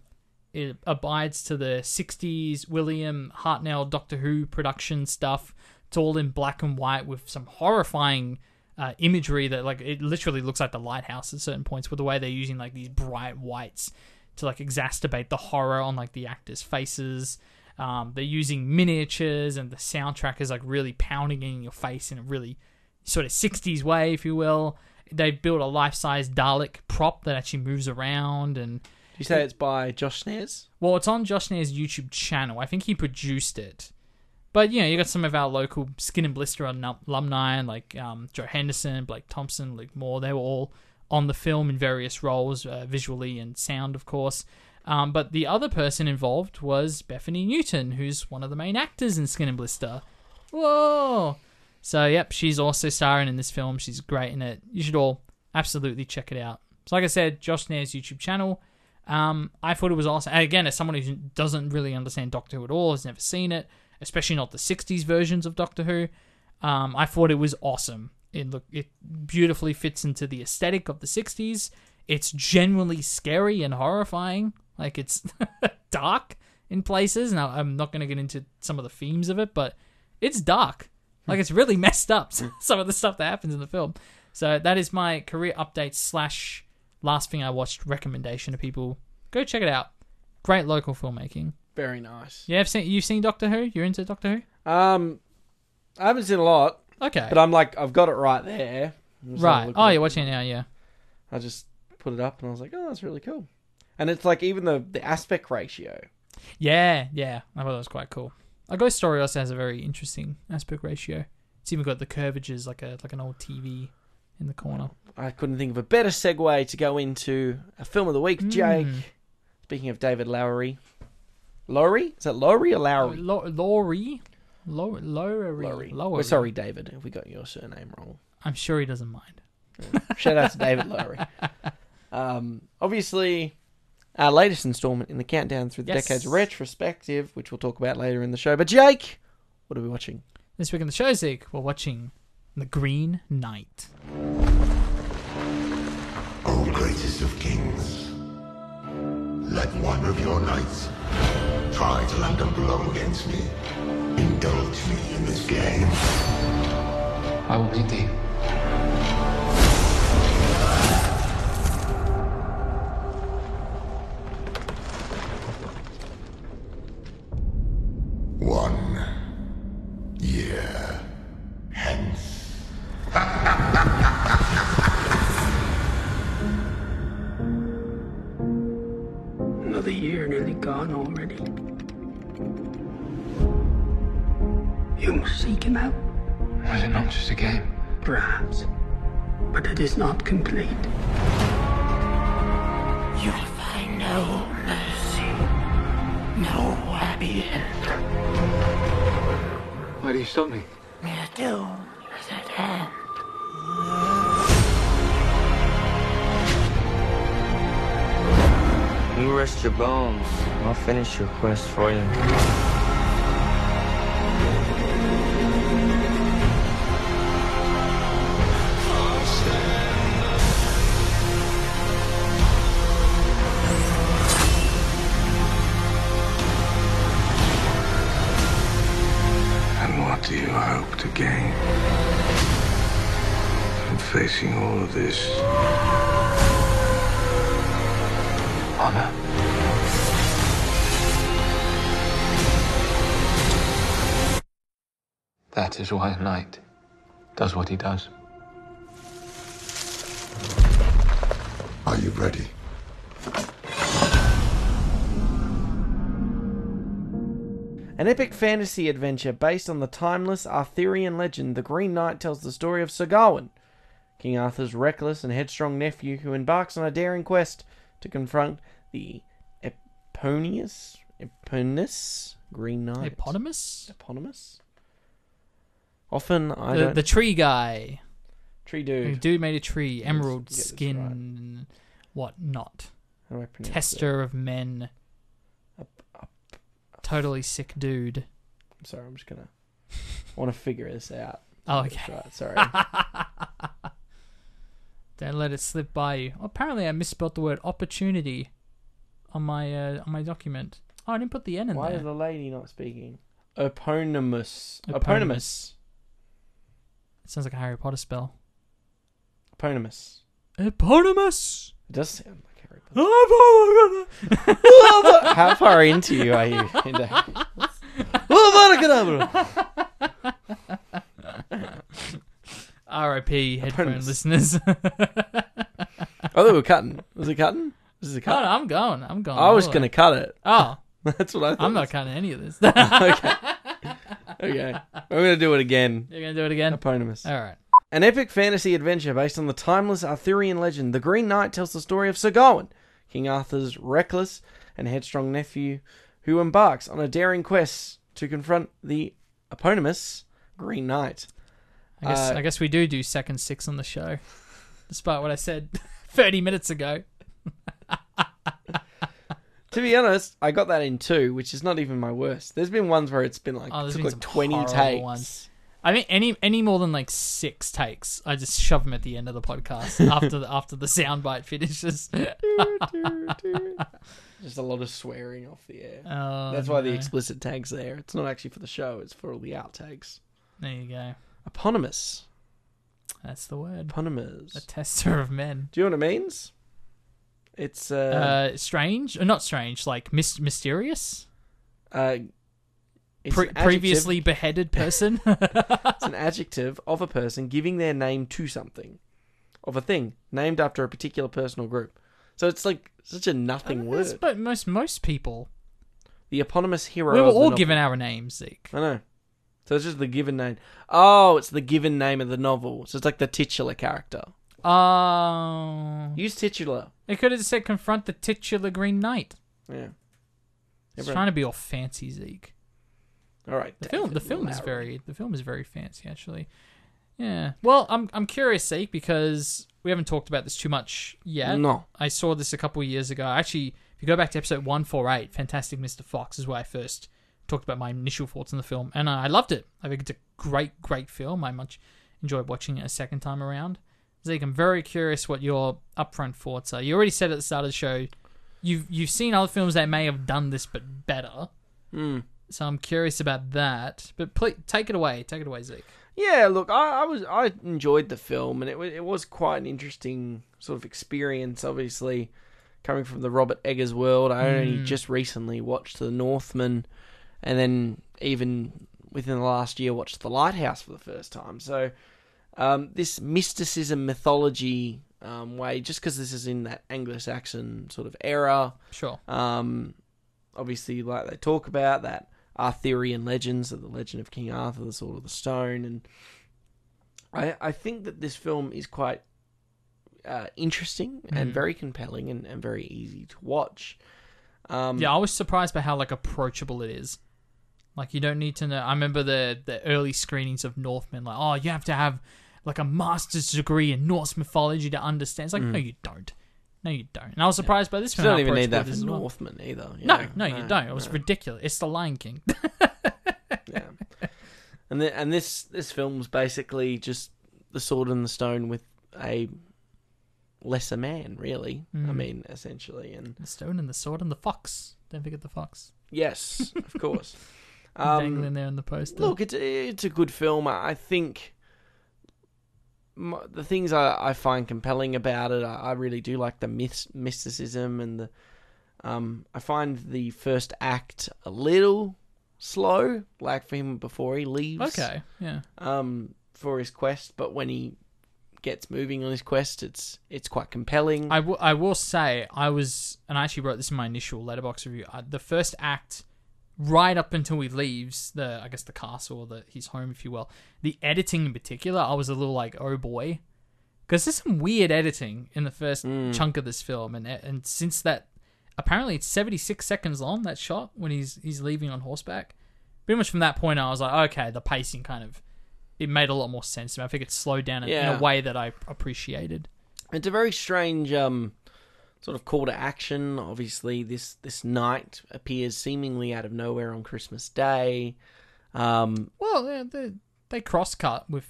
It abides to the 60s William Hartnell Doctor Who production stuff. It's all in black and white with some horrifying uh, imagery that like it literally looks like the lighthouse at certain points with the way they're using like these bright whites to like exacerbate the horror on like the actors' faces. Um, they're using miniatures and the soundtrack is like really pounding in your face in a really sort of 60s way, if you will. They've built a life-size Dalek prop that actually moves around and Did you say it's by Josh Snares? well, it's on Josh Nair's YouTube channel. I think he produced it. But, you know, you got some of our local Skin and Blister alum- alumni, like um, Joe Henderson, Blake Thompson, Luke Moore. They were all on the film in various roles, uh, visually and sound, of course. Um, but the other person involved was Bethany Newton, who's one of the main actors in Skin and Blister. Whoa! So, yep, she's also starring in this film. She's great in it. You should all absolutely check it out. So, like I said, Josh Nair's YouTube channel. Um, I thought it was awesome. And again, as someone who doesn't really understand Doctor Who at all, has never seen it, especially not the '60s versions of Doctor Who, um, I thought it was awesome. It look it beautifully fits into the aesthetic of the '60s. It's genuinely scary and horrifying. Like it's [LAUGHS] dark in places. Now I'm not going to get into some of the themes of it, but it's dark. Like it's really [LAUGHS] messed up. [LAUGHS] Some of the stuff that happens in the film. So that is my career update slash last thing I watched recommendation to people. Go check it out. Great local filmmaking. Very nice. Yeah, I've seen you've seen Doctor Who. You're into Doctor Who. Um, I haven't seen a lot, Okay. but I'm like, I've got it right there. Right. Oh, you're watching it now. Yeah. I just put it up and I was like, oh, that's really cool. And it's like even the the aspect ratio. Yeah. Yeah. I thought that was quite cool. A Ghost Story also has a very interesting aspect ratio. It's even got the curvatures like a like an old TV in the corner. I couldn't think of a better segue to go into a film of the week, Jake. Mm. Speaking of David Lowery, Lowry is that Lowry or Lowry? Lo- Laurie. Lo- Lowry. Lowry. Lowry. We're sorry, David, if we got your surname wrong. I'm sure he doesn't mind. Shout out to [LAUGHS] David Lowry. Um, obviously, our latest installment in the countdown through the Yes. decades retrospective, which we'll talk about later in the show. But Jake, what are we watching? This week in the show, Zeke, we're watching The Green Knight. O greatest of kings, let one of your knights try to land a blow against me. Indulge me in this game. I will meet thee. One year hence. Another year nearly gone already. You must seek him out, Was it not just a game? perhaps, but it is not complete. Happy end. Why do you stop me? Your doom is at hand. You rest your bones. I'll finish your quest for you. Of this? Honor. That is why a knight does what he does. Are you ready? An epic fantasy adventure based on the timeless Arthurian legend, The Green Knight tells the story of Sir Gawain, King Arthur's reckless and headstrong nephew who embarks on a daring quest to confront the Eponymous, Eponymous Green Knight. Eponymous? Eponymous? Often I The, don't. the tree guy. tree Dude. dude. made a tree, emerald get this skin, what not. How do I pronounce Tester of men. Up- up- Totally sick dude. I'm sorry, I'm just gonna. I want to figure this out. Oh, okay. right. Sorry. [LAUGHS] Don't let it slip by you. Apparently, I misspelled the word opportunity on my uh, on my document. Oh, I didn't put the N in there. Why there. is the lady not speaking? Eponymous. Eponymous. It sounds like a Harry Potter spell. Eponymous. Eponymous. It does sound like Harry Potter. [LAUGHS] How far into you are you? [LAUGHS] [LAUGHS] Oh, R.I.P. headphone listeners. [LAUGHS] Oh, they were cutting. Was it cutting? Was it Oh, no, cut? I'm going. I'm going. I was going to cut it. Oh, [LAUGHS] That's what I thought. I'm not cutting any of this. [LAUGHS] okay. Okay. I'm going to do it again. You're gonna do it again. Eponymous. All right. An epic fantasy adventure based on the timeless Arthurian legend, The Green Knight tells the story of Sir Gawain, King Arthur's reckless and headstrong nephew, who embarks on a daring quest to confront the eponymous Green Knight. I guess Uh, I guess we do do second six on the show, despite what I said [LAUGHS] 30 minutes ago. To be honest, I got that in two, which is not even my worst. There's been ones where it's been like, Oh, took like some 20 takes. ones. I mean, any any more than like six takes, I just shove them at the end of the podcast [LAUGHS] after the, after the soundbite finishes. [LAUGHS] Just a lot of swearing off the air. Oh, That's why the explicit tag's there. It's not actually for the show, it's for all the outtakes. There you go. Eponymous. That's the word. Eponymous. A tester of men. Do you know what it means? It's uh, Uh, strange, or not strange, like mis- mysterious. uh, Pre- previously beheaded person. [LAUGHS] [LAUGHS] It's an adjective of a person giving their name to something, of a thing named after a particular person or group. So it's like such a nothing word. But most most people, The eponymous hero. we were all given our names, Zeke. I know. So it's just the given name. Oh, it's the given name of the novel. So it's like the titular character. Oh, Use titular. it could have said confront the titular Green Knight. Yeah. It's Everyone- trying to be all fancy, Zeke. All right. The film, the David film is very, the film is very fancy, actually. Yeah. Well, I'm I'm curious, Zeke, because we haven't talked about this too much yet. No. I saw this a couple of years ago. Actually, if you go back to episode 148, Fantastic Mr. Fox is where I first talked about my initial thoughts on the film, and I loved it. I think it's a great, great film. I much enjoyed watching it a second time around. Zeke, I'm very curious what your upfront thoughts are. You already said at the start of the show, you've you've seen other films that may have done this but better. Hmm. So I'm curious about that. But please, take it away. Take it away, Zeke. Yeah, look, I, I was I enjoyed the film, and it was it was quite an interesting sort of experience. Obviously, coming from the Robert Eggers world, I only just recently watched The Northman, and then even within the last year watched The Lighthouse for the first time. So, um, this mysticism mythology um, way, just because this is in that Anglo-Saxon sort of era, Sure. um, obviously, like they talk about that Arthurian legends, so the legend of King Arthur, the Sword of the Stone, and I I think that this film is quite uh, interesting and Mm. very compelling and, and very easy to watch. Um, Yeah, I was surprised by how like approachable it is. Like you don't need to know. I remember the the early screenings of Northman. Like, oh, you have to have like a master's degree in Norse mythology to understand. It's like, no, you don't. No, you don't. And I was surprised by this. Mm. you don't even need that for as well. Northman either. No, know? no, you don't. It was no. ridiculous. It's the Lion King. [LAUGHS] yeah. And the, and this this film's basically just the sword and the stone with a lesser man, really. I Mm. mean, essentially, and the stone and the sword and the fox. Don't forget the fox yes, of course. [LAUGHS] dangling Um, there in the poster. look, it's it's a good film. I think m- the things I, I find compelling about it, I, I really do like the myths, mysticism and the. Um, I find the first act a little slow, like for him before he leaves. okay, yeah. um, for his quest, but when he gets moving on his quest, it's it's quite compelling. I, w- I will say I was, and I actually wrote this in my initial Letterboxd review. Uh, the first act, right up until he leaves the, I guess the castle or the his home, if you will. The editing in particular, I was a little like, oh boy, because there's some weird editing in the first chunk of this film, and and since that, apparently it's 76 seconds long that shot when he's he's leaving on horseback. Pretty much from that point, I was like, okay, the pacing kind of. It made a lot more sense to me. I think it slowed down in, in a way that I appreciated. it's a very strange um, sort of call to action. Obviously, this this knight appears seemingly out of nowhere on Christmas Day. Um, Well, they, they, they cross cut with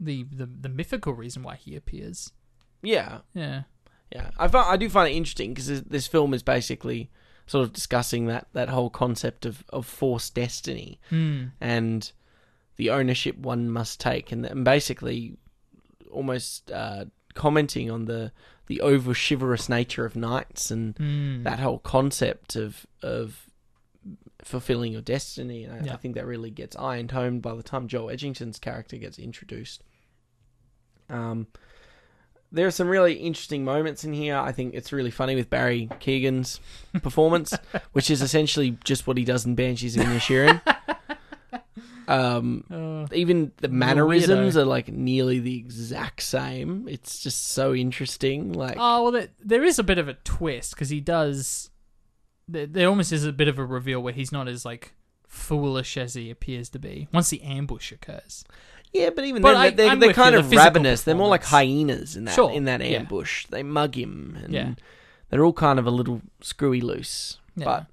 the, the the mythical reason why he appears. yeah, Yeah. yeah. I find, I do find it interesting because this, this film is basically sort of discussing that that whole concept of of forced destiny. Hmm. and the ownership one must take, and, and basically almost uh, commenting on the the over chivalrous nature of knights and Hmm. that whole concept of of fulfilling your destiny. And I, Yeah. I think that really gets ironed home by the time Joel Edgington's character gets introduced. Um, there are some really interesting moments in here. I think it's really funny with Barry Keoghan's performance, [LAUGHS] which is essentially just what he does in Banshees of Inisherin. [LAUGHS] Um, Uh, even the mannerisms are like nearly the exact same. It's just so interesting. Like, oh well, there, there is a bit of a twist because he does. There, there almost is a bit of a reveal where he's not as like foolish as he appears to be once the ambush occurs. yeah, but even But then, I- they're, they're with you, kind the of ravenous. They're more like hyenas in that Sure, in that yeah. ambush. They mug him, and Yeah. they're all kind of a little screwy loose. Yeah. But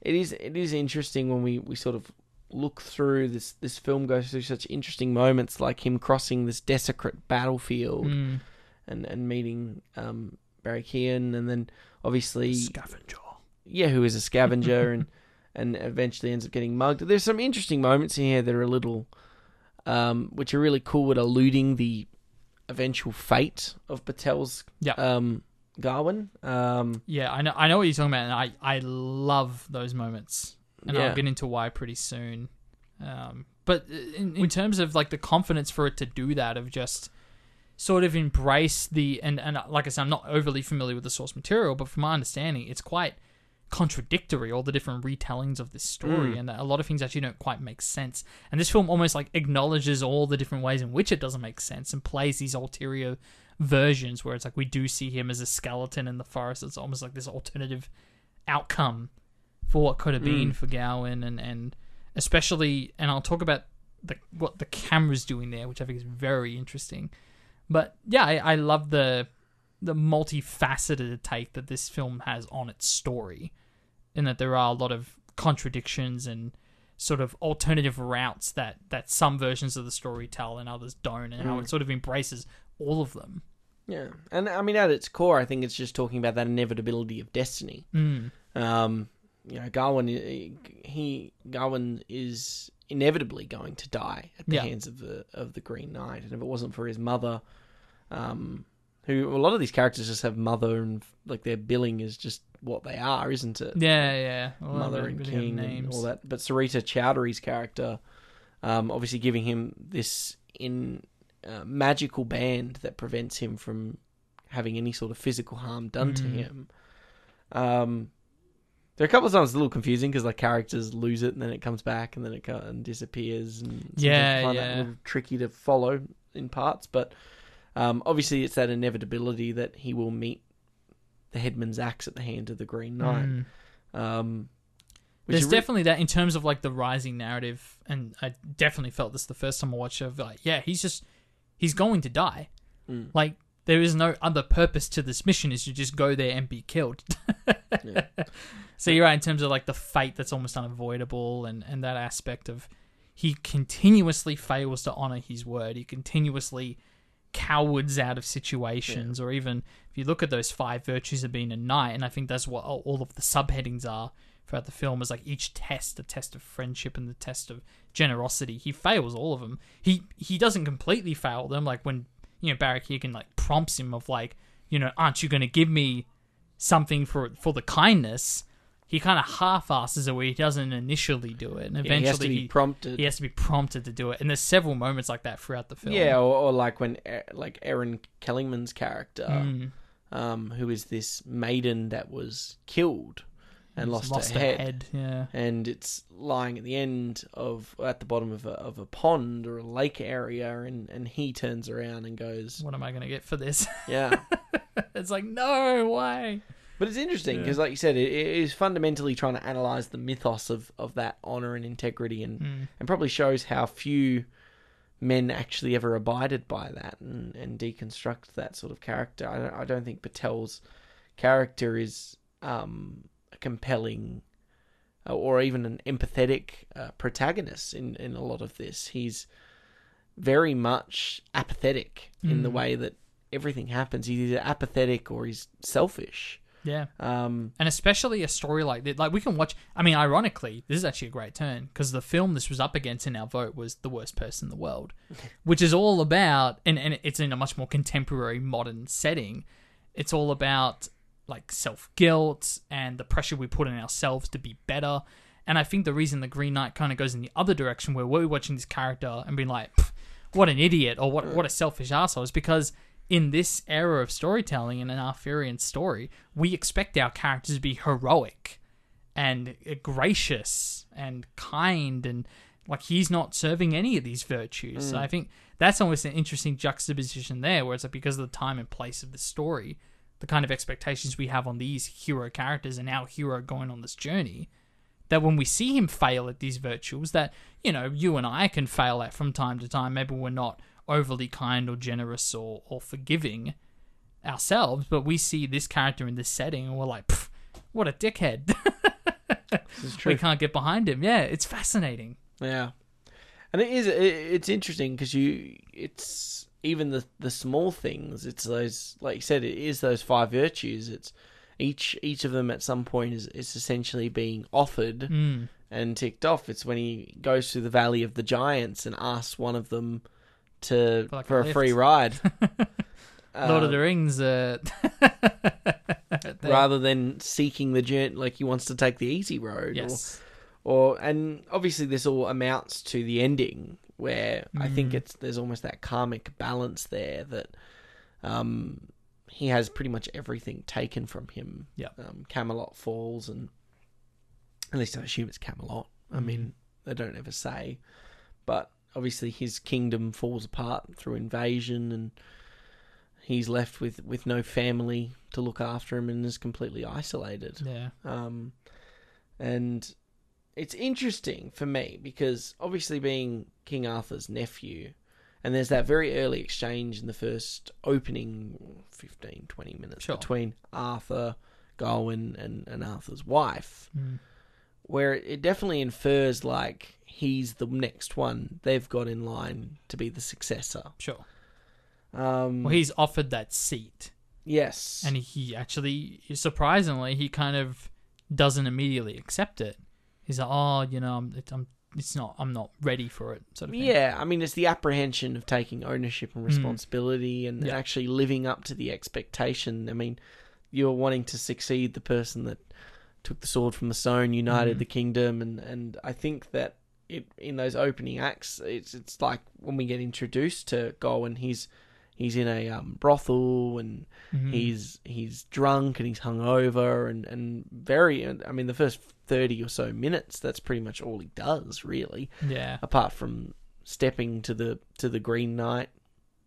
it is it is interesting when we, we sort of look through this this film goes through such interesting moments like him crossing this desecrate battlefield Mm. and and meeting um, Barry Keoghan and then obviously Scavenger. yeah, who is a scavenger [LAUGHS] and and eventually ends up getting mugged. There's some interesting moments in here that are a little, um, which are really cool at alluding the eventual fate of Patel's Yeah. um, Gawain. Um, Yeah, I know. I know what you're talking about, and I I love those moments, and Yeah. I'll get into why pretty soon. Um, but in, in terms of like the confidence for it to do that, of just sort of embrace the and and uh, like I said, I'm not overly familiar with the source material, but from my understanding, it's quite contradictory all the different retellings of this story and a lot of things actually don't quite make sense and this film almost like acknowledges all the different ways in which it doesn't make sense and plays these ulterior versions where it's like we do see him as a skeleton in the forest it's almost like this alternative outcome for what could have been for Gowan and and especially and I'll talk about the what the camera's doing there which I think is very interesting but yeah I, I love the the multifaceted take that this film has on its story in that there are a lot of contradictions and sort of alternative routes that that some versions of the story tell and others don't and how it sort of embraces all of them yeah, and I mean at its core, I think it's just talking about that inevitability of destiny. mm. Um, you know, Gawain, he Gawain is inevitably going to die at the Yeah. hands of the of the Green Knight, and if it wasn't for his mother, um, who a lot of these characters just have mother and like their billing is just what they are, isn't it? yeah yeah Well, mother and really king and names. all that. But Sarita Choudhury's character, um, obviously giving him this in uh, magical band that prevents him from having any sort of physical harm done to Mm. him. Um, there are a couple of times it's a little confusing because like characters lose it and then it comes back and then it co- and disappears and Yeah, find that yeah. a little tricky to follow in parts. But um, obviously it's that inevitability that he will meet the headman's axe at the hand of the Green Knight. Mm. Um, There's re- definitely that in terms of like the rising narrative, and I definitely felt this the first time I watched it. Like, yeah, he's just he's going to die. Mm. Like there is no other purpose to this mission is to just go there and be killed. [LAUGHS] Yeah. So you're right in terms of like the fate that's almost unavoidable, and and that aspect of he continuously fails to honor his word. He continuously cowards out of situations, or even if you look at those five virtues of being a knight, and I think that's what all all of the subheadings are throughout the film is like each test, the test of friendship and the test of generosity. He fails all of them. He he doesn't completely fail them. Like when you know Barry Keoghan like prompts him of like you know aren't you going to give me something for for the kindness? He kind of half-asses it where he doesn't initially do it, and Yeah, eventually he has to be prompted. he has to be prompted to do it. And there's several moments like that throughout the film. Yeah, or, or like when like Erin Kellyman's character, Mm. um, who is this maiden that was killed and He's lost, her head. Yeah. and it's lying at the end of at the bottom of a of a pond or a lake area, and and he turns around and goes, What am I going to get for this? yeah. [LAUGHS] it's like, no, why? But it's interesting because, like you said, it, it is fundamentally trying to analyze the mythos of, of that honor and integrity, and Mm. and probably shows how few men actually ever abided by that and, and deconstruct that sort of character. I don't, I don't think Patel's character is um, compelling uh, or even an empathetic uh, protagonist in, in a lot of this. He's very much apathetic in the Mm. way that everything happens. He's either apathetic or he's selfish. Yeah. Um, And especially a story like that. Like, we can watch. I mean, ironically, this is actually a great turn because the film this was up against in our vote was The Worst Person in the World, [LAUGHS] which is all about, and, and it's in a much more contemporary, modern setting. It's all about like self guilt and the pressure we put on ourselves to be better. And I think the reason the Green Knight kind of goes in the other direction, where we're watching this character and being like, "What an idiot!" or "What what a selfish asshole," is because in this era of storytelling and an Arthurian story, we expect our characters to be heroic and gracious and kind and like he's not serving any of these virtues. So mm. I think that's almost an interesting juxtaposition there, where it's like because of the time and place of the story, the kind of expectations we have on these hero characters and our hero going on this journey, that when we see him fail at these virtues, that you know you and I can fail at from time to time. Maybe we're not overly kind or generous or, or forgiving. ourselves, but we see this character in this setting and we're like, what a dickhead. This is [LAUGHS] true. we can't get behind him. Yeah, it's fascinating. Yeah, and it is. It's interesting because you. It's even the the small things. It's those, like you said, it is those five virtues. It's each each of them at some point is is essentially being offered Mm. and ticked off. It's when he goes through the Valley of the Giants and asks one of them to For like for a a, free ride. [LAUGHS] Lord of Um, the Rings. Uh, [LAUGHS] rather than seeking the journey, like he wants to take the easy road. or- Yes. or and obviously this all amounts to the ending where I think Mm. it's there's almost that karmic balance there that um he has pretty much everything taken from him. Um, Camelot falls and at least I assume it's Camelot. I Mm. mean, they don't ever say. But obviously his kingdom falls apart through invasion and he's left with, with no family to look after him and is completely isolated. Yeah. Um, and it's interesting for me because obviously being King Arthur's nephew, and there's that very early exchange in the first opening 15, 20 minutes Sure. between Arthur, Gawain, and, and Arthur's wife, Mm. where it, it definitely infers like he's the next one they've got in line to be the successor. Sure. Um, Well, he's offered that seat, yes. and he actually, surprisingly, he kind of doesn't immediately accept it. He's like, "Oh, you know, I'm, I'm it's not, I'm not ready for it." Sort of thing. Yeah, I mean, it's the apprehension of taking ownership and responsibility and Mm. Yeah. actually living up to the expectation. I mean, you're wanting to succeed the person that took the sword from the stone, united Mhm. the kingdom, and, and I think that it in those opening acts, it's it's like when we get introduced to Gawain, he's he's in a um, brothel and Mhm. he's he's drunk and he's hungover and and very. I mean, the first thirty or so minutes, that's pretty much all he does, really yeah, apart from stepping to the to the Green Knight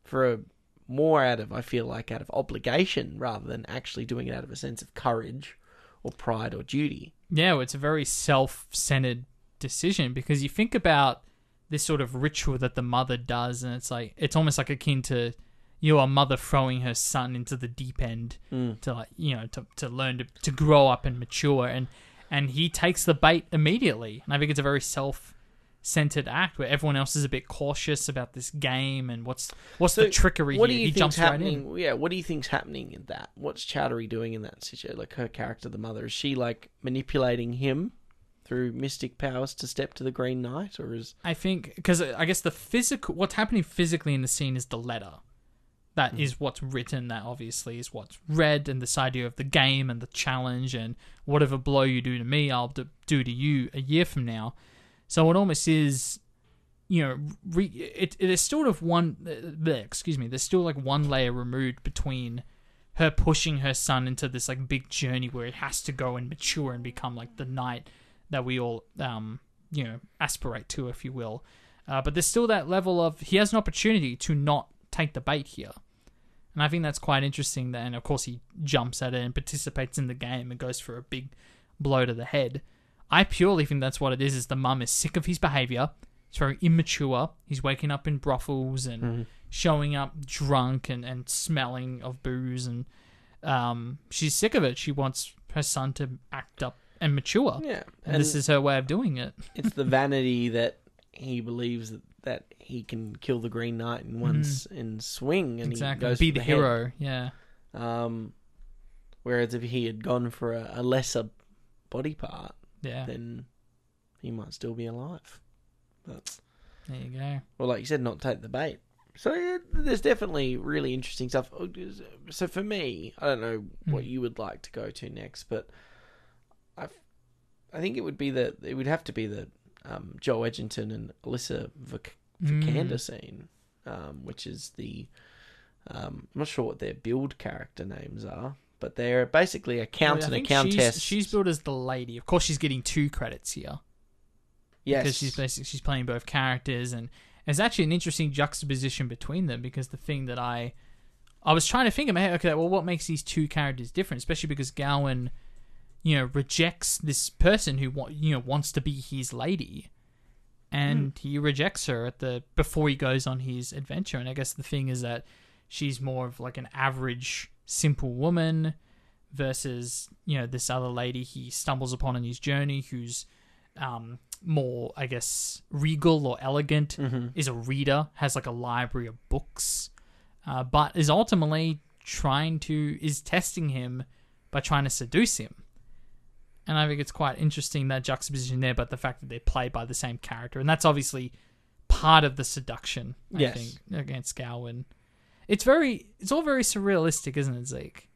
for a more out of I feel like out of obligation rather than actually doing it out of a sense of courage or pride or duty. yeah. Well, it's a very self-centered decision because you think about this sort of ritual that the mother does, and it's like it's almost like akin to you know, a mother throwing her son into the deep end Mm. to like you know to to learn to to grow up and mature, and and he takes the bait immediately, and I think it's a very self centered act where everyone else is a bit cautious about this game and what's what's the trickery What here. do you he think's jumps right happening? in. Yeah, what do you think's happening in that? What's Chattery doing in that situation? Like her character, the mother, is she like manipulating him through mystic powers to step to the Green Knight, or is I think because I guess the physical, what's happening physically in the scene is the letter. That is what's written. That obviously is what's read, and this idea of the game and the challenge and whatever blow you do to me, I'll do, do to you a year from now. So it almost is, you know, re, it it is sort of one. uh, bleh, excuse me. There's still like one layer removed between her pushing her son into this like big journey where he has to go and mature and become like the knight that we all um you know aspirate to if you will uh, but there's still that level of he has an opportunity to not take the bait here and i think that's quite interesting that, and of course he jumps at it and participates in the game and goes for a big blow to the head. I purely think that's what it is is the mum is sick of his behavior. He's very immature. He's waking up in brothels and showing up drunk and, and smelling of booze and um, she's sick of it. She wants her son to act up and mature. Yeah? and, this is her way of doing it. it's the vanity that he believes that, that he can kill the Green Knight in one s in swing, and Mm-hmm. exactly. he goes Be for the, head. hero. Yeah. Um, whereas if he had gone for a, a lesser body part, Yeah. then he might still be alive. But There you go. well, like you said, not take the bait. So yeah, there's definitely really interesting stuff. Oh, So for me, I don't know what Hmm. you would like to go to next, but I, I think it would be the it would have to be the um, Joe Edgington and Alicia Vik- Vikander Mm. scene, um, which is the um, I'm not sure what their build character names are, but they're basically a count Well, and a countess. She's, she's billed as the lady. Of course, she's getting two credits here yes, because she's basically she's playing both characters, and it's actually an interesting juxtaposition between them because the thing that I I was trying to think of, hey, okay, well, what makes these two characters different? Especially because Gowan, you know, rejects this person who wa- you know wants to be his lady, and he rejects her at the before he goes on his adventure. And I guess the thing is that she's more of like an average simple woman versus you know this other lady he stumbles upon in his journey who's um, more I guess regal or elegant is a reader has like a library of books uh, but is ultimately trying to is testing him by trying to seduce him and I think it's quite interesting that juxtaposition there but the fact that they're played by the same character and that's obviously part of the seduction I Yes. think against Gowan it's very it's all very surrealistic isn't it Zeke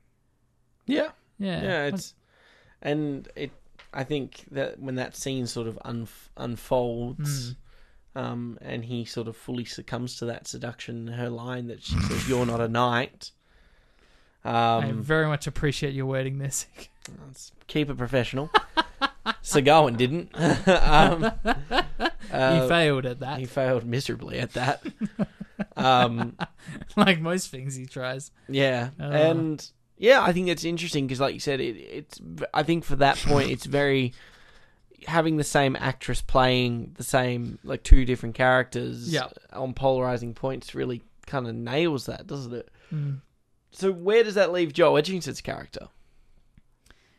Yeah. yeah Yeah, it's and it. I think that when that scene sort of unf- unfolds, um, and he sort of fully succumbs to that seduction, her line that she says, "You're not a knight." I Um, very much appreciate your wording this [LAUGHS] let's keep it professional. [LAUGHS] Sir Gawain didn't. [LAUGHS] um, he uh, failed at that he failed miserably at that. um, like most things he tries Yeah, Oh. and yeah, I think it's interesting because, like you said, it, it's. I think for that point, it's very having the same actress playing the same like two different characters. Yeah. on polarizing points really kind of nails that, doesn't it? Mm. So where does that leave Joe Edgington's character?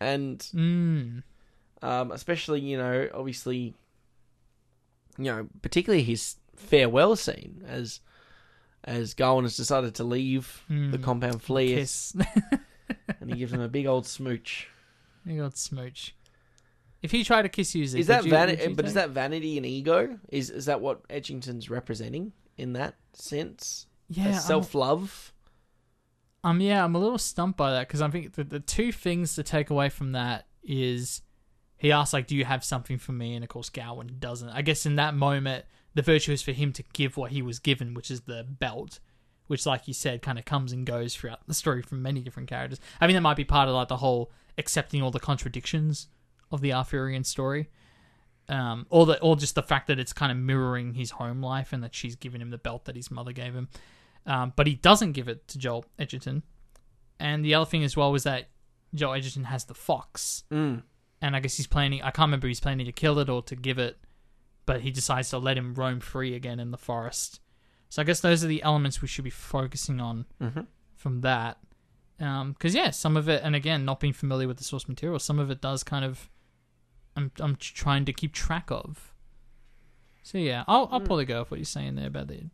And Mm. um, especially, you know, obviously, you know, particularly his farewell scene as as Gowan has decided to leave the Mm. compound, flee, [LAUGHS] and he gives him a big old smooch. you got smooch if he tried to kiss you Is that vanity? But is that vanity and ego? Is is that what Edgington's representing in that sense? yeah self love. Um, yeah, I'm a little stumped by that because I think the, the two things to take away from that is he asks like, "Do you have something for me?" And of course, Gowan doesn't. I guess in that moment, the virtue is for him to give what he was given, which is the belt, which, like you said, kind of comes and goes throughout the story from many different characters. I mean, that might be part of like the whole accepting all the contradictions of the Arthurian story. Um, or the, or just the fact that it's kind of mirroring his home life and that she's given him the belt that his mother gave him. Um, but he doesn't give it to Joel Edgerton. And the other thing as well was that Joel Edgerton has the fox, Mm. and I guess he's planning. I can't remember he's planning to kill it or to give it, but he decides to let him roam free again in the forest. So I guess those are the elements we should be focusing on Mhm. from that. Because yeah, some of it, and again, not being familiar with the source material, some of it does kind of. I'm I'm trying to keep track of. So yeah, I'll I'll probably go with what you're saying there about the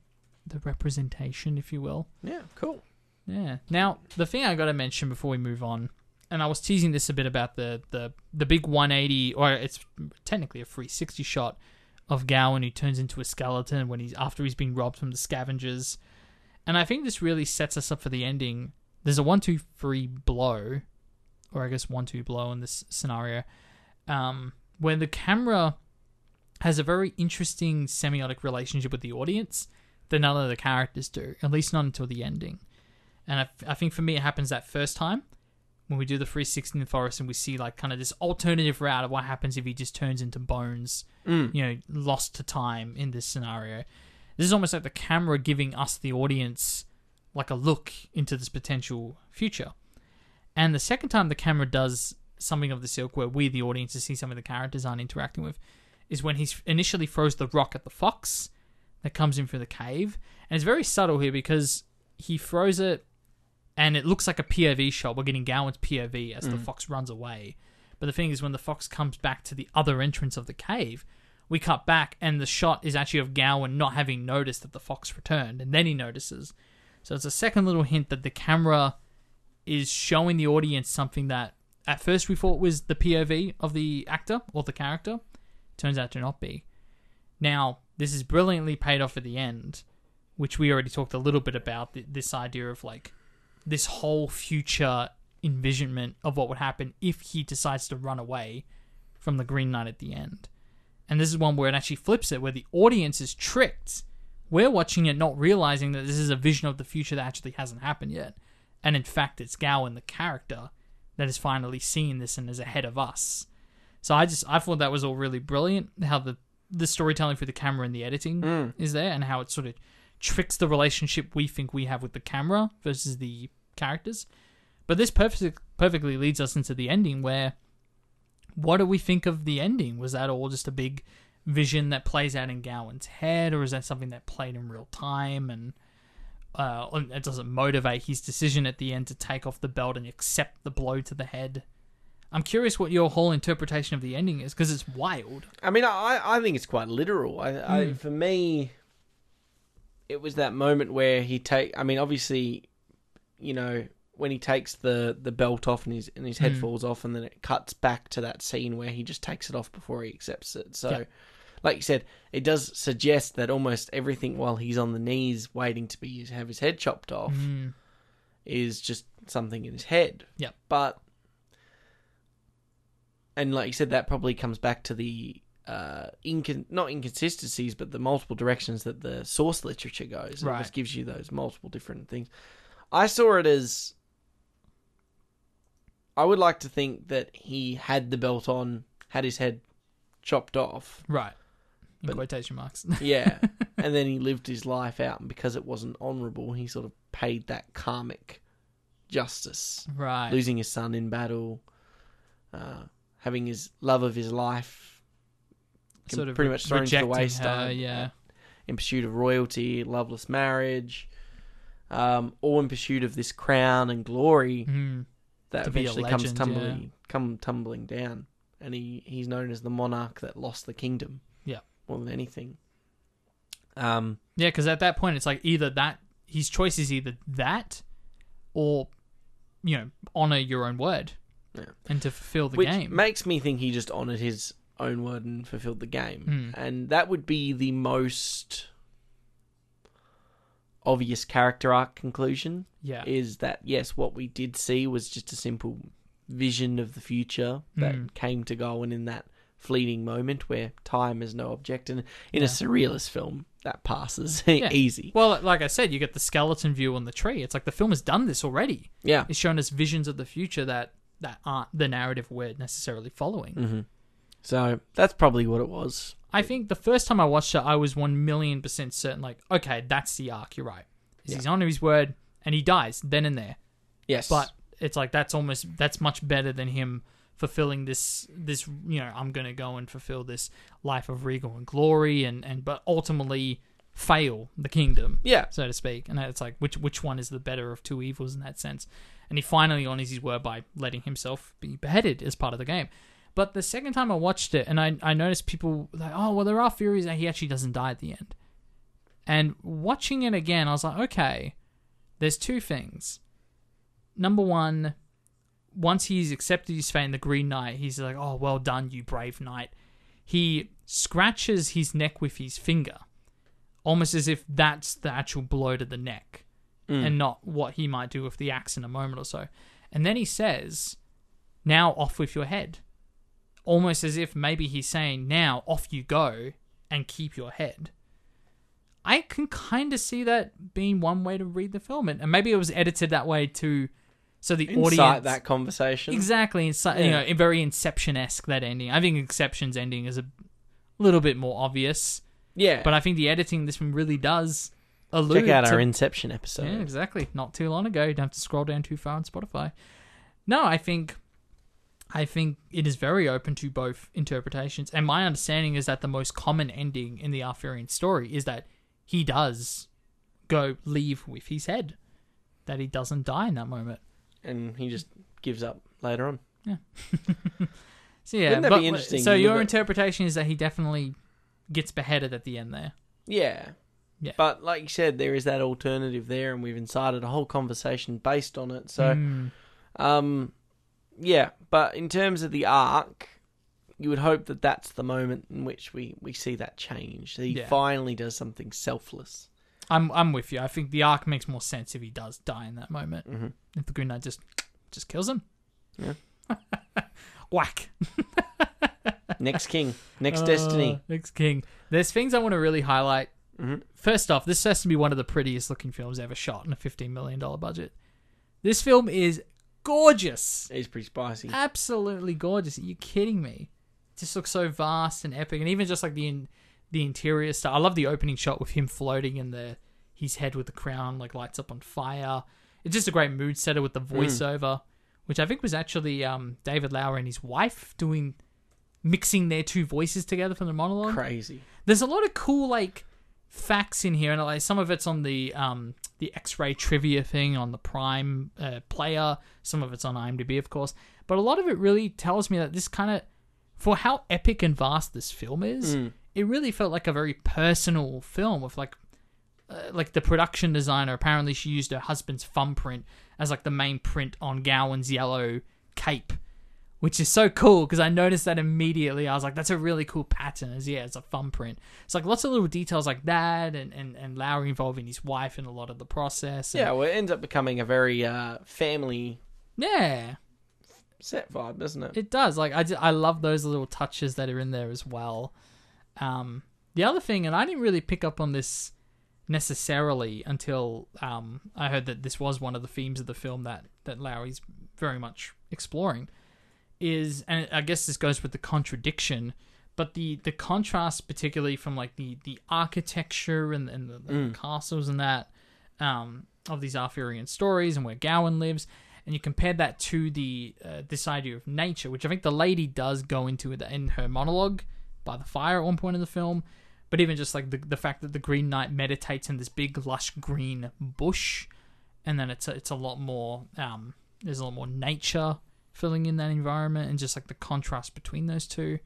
the representation, if you will. Yeah, cool. Yeah. Now, the thing I got to mention before we move on, and I was teasing this a bit about the the the big 180, or it's technically a 360 shot of Gowan who turns into a skeleton when he's after he's been robbed from the scavengers, and I think this really sets us up for the ending. There's a one two three blow, or I guess one two blow in this scenario, um, where the camera has a very interesting semiotic relationship with the audience that none of the characters do, at least not until the ending. And I, I think for me, it happens that first time when we do the 360 in the forest and we see like kind of this alternative route of what happens if he just turns into bones, mm. you know, lost to time in this scenario. This is almost like the camera giving us, the audience, like a look into this potential future. And the second time the camera does something of the ilk where we, the audience, see some of the characters aren't interacting with, is when he initially throws the rock at the fox that comes in through the cave. And it's very subtle here because he throws it and it looks like a POV shot. We're getting Gowan's POV as the mm. fox runs away. But the thing is, when the fox comes back to the other entrance of the cave, we cut back and the shot is actually of Gowan not having noticed that the fox returned. And then he notices. So it's a second little hint that the camera is showing the audience something that at first we thought was the POV of the actor or the character. Turns out to not be. Now, this is brilliantly paid off at the end, which we already talked a little bit about th- this idea of like this whole future envisionment of what would happen if he decides to run away from the Green Knight at the end. And this is one where it actually flips it, where the audience is tricked. We're watching it not realizing that this is a vision of the future that actually hasn't happened yet. And in fact, it's Gowan, the character, that is finally seeing this and is ahead of us. So I just I thought that was all really brilliant. How the the storytelling through the camera and the editing is there, and how it sort of tricks the relationship we think we have with the camera versus the characters. But this perfect, perfectly leads us into the ending, where what do we think of the ending? Was that all just a big vision that plays out in Gowan's head, or is that something that played in real time? And uh, and it doesn't motivate his decision at the end to take off the belt and accept the blow to the head. I'm curious what your whole interpretation of the ending is because it's wild. I mean, I I think it's quite literal. I, I Hmm. for me, it was that moment where he take. I mean, obviously, you know, when he takes the the belt off and his and his head Hmm. falls off, and then it cuts back to that scene where he just takes it off before he accepts it. So. Yeah. Like you said, it does suggest that almost everything while he's on the knees waiting to be have his head chopped off Mm, is just something in his head. Yeah, But and like you said, that probably comes back to the uh incon- not inconsistencies, but the multiple directions that the source literature goes. It Right. just gives you those multiple different things. I saw it as I would like to think that he had the belt on, had his head chopped off. right. In But- quotation marks. [LAUGHS] Yeah. and then he lived his life out and because it wasn't honorable, he sort of paid that karmic justice. right. losing his son in battle, uh, having his love of his life sort of pretty much thrown to the wayside. her, yeah. in pursuit of royalty, loveless marriage, um, all in pursuit of this crown and glory Mm, that To eventually comes legend, tumbling, come tumbling down. And he, he's known as the monarch that lost the kingdom. Yeah. more than anything. Um, Yeah, because at that point, it's like either that his choice is either that, or you know, honor your own word, Yeah. and to fulfill the which game. makes me think he just honoured his own word and fulfilled the game, Hmm. and that would be the most obvious character arc conclusion. yeah, Is that yes, what we did see was just a simple vision of the future that Hmm. came to go, and in that fleeting moment where time is no object, and in a surrealist film that passes [LAUGHS] Yeah. easy. Well, like I said, you get the skeleton view on the tree. It's like the film has done this already. Yeah, It's shown us visions of the future that that aren't the narrative we're necessarily following. hmm so that's probably what it was. I think the first time I watched it, I was one million percent certain. Like, okay, that's the arc. You're right. Yeah. He's honor his word, and he dies then and there. Yes, but it's like that's almost that's much better than him fulfilling this this you know i'm gonna go and fulfill this life of regal and glory and and but ultimately fail the kingdom yeah, so to speak. And it's like which which one is the better of two evils in that sense? And he finally honors his word by letting himself be beheaded as part of the game. But the second time i watched it and i i noticed people like oh well there are theories that he actually doesn't die at the end. And watching it again i was like okay there's two things. Number one, once he's accepted his fate in the Green Knight, he's like, "Oh, well done, you brave knight." He scratches his neck with his finger, almost as if that's the actual blow to the neck, mm. and not what he might do with the axe in a moment or so. And then he says, "Now off with your head," almost as if maybe he's saying, "Now off you go and keep your head." I can kind of see that being one way to read the film, and and maybe it was edited that way to so the incite audience that conversation. exactly you Yeah. know very Inception esque that ending. I think Inception's ending is a little bit more obvious, Yeah, but I think the editing in this one really does allude check out to our Inception episode. yeah, exactly. Not too long ago. You don't have to scroll down too far on Spotify. No, I think I think it is very open to both interpretations. And my understanding is that the most common ending in the Arthurian story is that he does go leave with his head. That he doesn't die in that moment. and he just gives up later on. Yeah. [LAUGHS] so yeah, Wouldn't that but, be interesting? So You your interpretation is that he definitely gets beheaded at the end there. Yeah. Yeah. But like you said, there is that alternative there, and we've incited a whole conversation based on it. So, Mm, um, yeah. But in terms of the arc, you would hope that that's the moment in which we, we see that change. That he Yeah. finally does something selfless. I'm I'm with you. I think the arc makes more sense if he does die in that moment. Mhm. If the Green Knight just just kills him. Yeah. [LAUGHS] Whack. [LAUGHS] Next king, next Uh, destiny. Next king. There's things I want to really highlight. Mhm. First off, this has to be one of the prettiest looking films ever shot in a $15 million budget. This film is gorgeous. He's pretty spicy. Absolutely gorgeous. Are you kidding me? It just looks so vast and epic. And even just like the in, the interior stuff. I love the opening shot with him floating in the his head with the crown like lights up on fire. It's just a great mood setter with the voiceover, which I think was actually um, David Lauer and his wife doing mixing their two voices together for the monologue Crazy. there's a lot of cool like facts in here, and like some of it's on the um the X-ray trivia thing on the Prime uh, player. Some of it's on IMDb, of course, but a lot of it really tells me that this kind of, for how epic and vast this film is, it really felt like a very personal film with like. Uh, like the production designer, apparently she used her husband's thumbprint as like the main print on Gowan's yellow cape, which is so cool because I noticed that immediately. I was like, that's a really cool pattern. As yeah, it's a thumbprint. It's like lots of little details like that, and and and Lowery involving his wife in a lot of the process. and- Yeah, well, it ends up becoming a very uh, family yeah, set vibe, doesn't it? it does. Like I, I love those little touches that are in there as well. Um, the other thing, and I didn't really pick up on this necessarily until um, I heard that this was one of the themes of the film that that Lowery's very much exploring. Is and I guess this goes with the contradiction, but the the contrast, particularly from like the the architecture and and the, the castles and that um, of these Arthurian stories and where Gawain lives, and you compare that to the uh, this idea of nature, which I think the lady does go into it in her monologue by the fire at one point in the film. But even just like the the fact that the Green Knight meditates in this big lush green bush, and then it's a, it's a lot more um, there's a lot more nature filling in that environment, and just like the contrast between those two.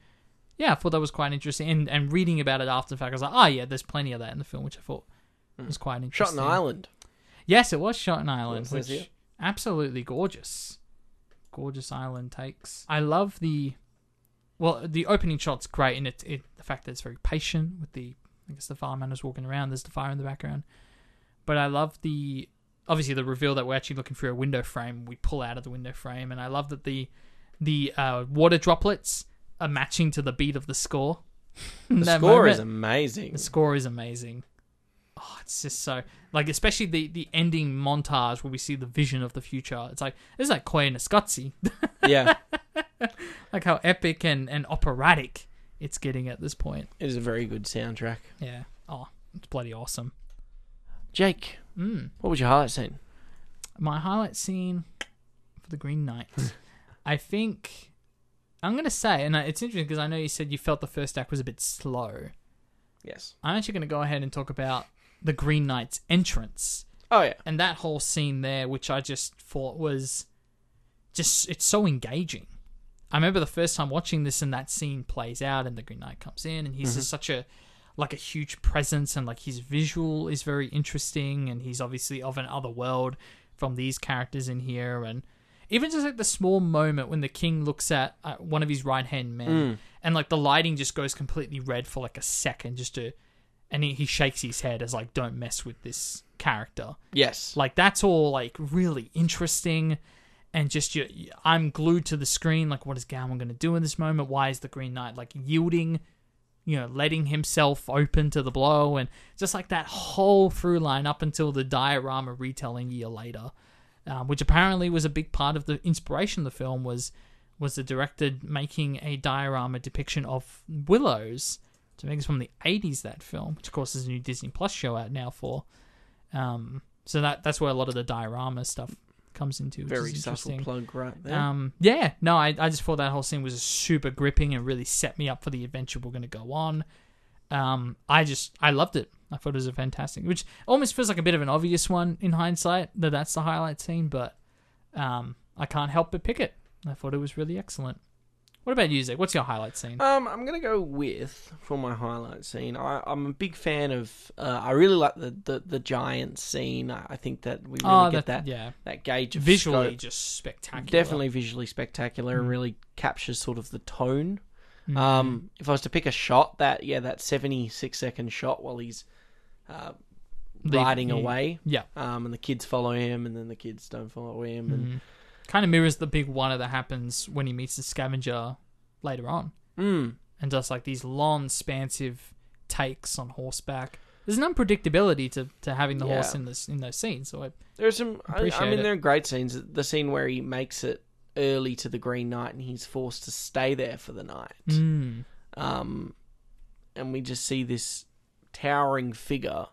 Yeah, I thought that was quite interesting. And and reading about it after the fact, I was like, oh yeah, there's plenty of that in the film, which I thought hmm. was quite interesting. Shot in Island. Yes, it was shot in Ireland, which here. absolutely gorgeous, gorgeous island takes. I love the, well, the opening shot's great, and it, it the fact that it's very patient with the, I guess the fireman is walking around. There's the fire in the background, but I love the, obviously the reveal that we're actually looking through a window frame. We pull out of the window frame, and I love that the, the uh, water droplets are matching to the beat of the score. [LAUGHS] The score is amazing. The score is amazing. Oh, it's just so like, especially the the ending montage where we see the vision of the future. It's like this is like Queen Scotsy, [LAUGHS] yeah, like how epic and and operatic it's getting at this point. it is a very good soundtrack. Yeah. Oh, it's bloody awesome. Jake, Mm. what was your highlight scene? My highlight scene for the Green Knight, I think. I'm gonna say, and it's interesting because I know you said you felt the first act was a bit slow. Yes. I'm actually gonna go ahead and talk about the Green Knight's entrance. Oh yeah. and that whole scene there, which I just thought was just it's so engaging. I remember the first time watching this, and that scene plays out, and the Green Knight comes in, and he's just such a like a huge presence, and like his visual is very interesting, and he's obviously of an other world from these characters in here, and even just like the small moment when the king looks at uh, one of his right hand men, and like the lighting just goes completely red for like a second, just to, and he, he shakes his head as like, "Don't mess with this character." Yes. Like that's all like really interesting, and just you, I'm glued to the screen. Like, what is Gawain going to do in this moment? Why is the Green Knight like yielding? You know, letting himself open to the blow, and just like that whole through line up until the diorama retelling year later, um, which apparently was a big part of the inspiration of the film was was the director making a diorama depiction of willows. So I think from the 80s that film, which of course is a new Disney Plus show out now for. Um, so that that's where a lot of the diorama stuff comes into. Which Very is subtle interesting. plug right there. Um, yeah, no, I, I just thought that whole scene was super gripping and really set me up for the adventure we're going to go on. Um, I just, I loved it. I thought it was a fantastic, which almost feels like a bit of an obvious one in hindsight that that's the highlight scene, but um, I can't help but pick it. I thought it was really excellent. What about you, Zach? What's your highlight scene? Um, I'm gonna go with for my highlight scene. I, I'm a big fan of. Uh, I really like the, the, the giant scene. I I think that we really oh, get that yeah, that gauge of visually scope. just spectacular. definitely visually spectacular Mm. and really captures sort of the tone. Mhm. Um, if I was to pick a shot, that yeah, that 76 second shot while he's uh, riding yeah. away, yeah. um, and the kids follow him, and then the kids don't follow him, and Kind of mirrors the big one that happens when he meets the scavenger later on. mm, and does like these long, expansive takes on horseback. There's an unpredictability to, to having the horse in this in those scenes. So I, There are some. I, I mean, there are great scenes. The scene where he makes it early to the Green Knight and he's forced to stay there for the night. mm, Um, and we just see this towering figure,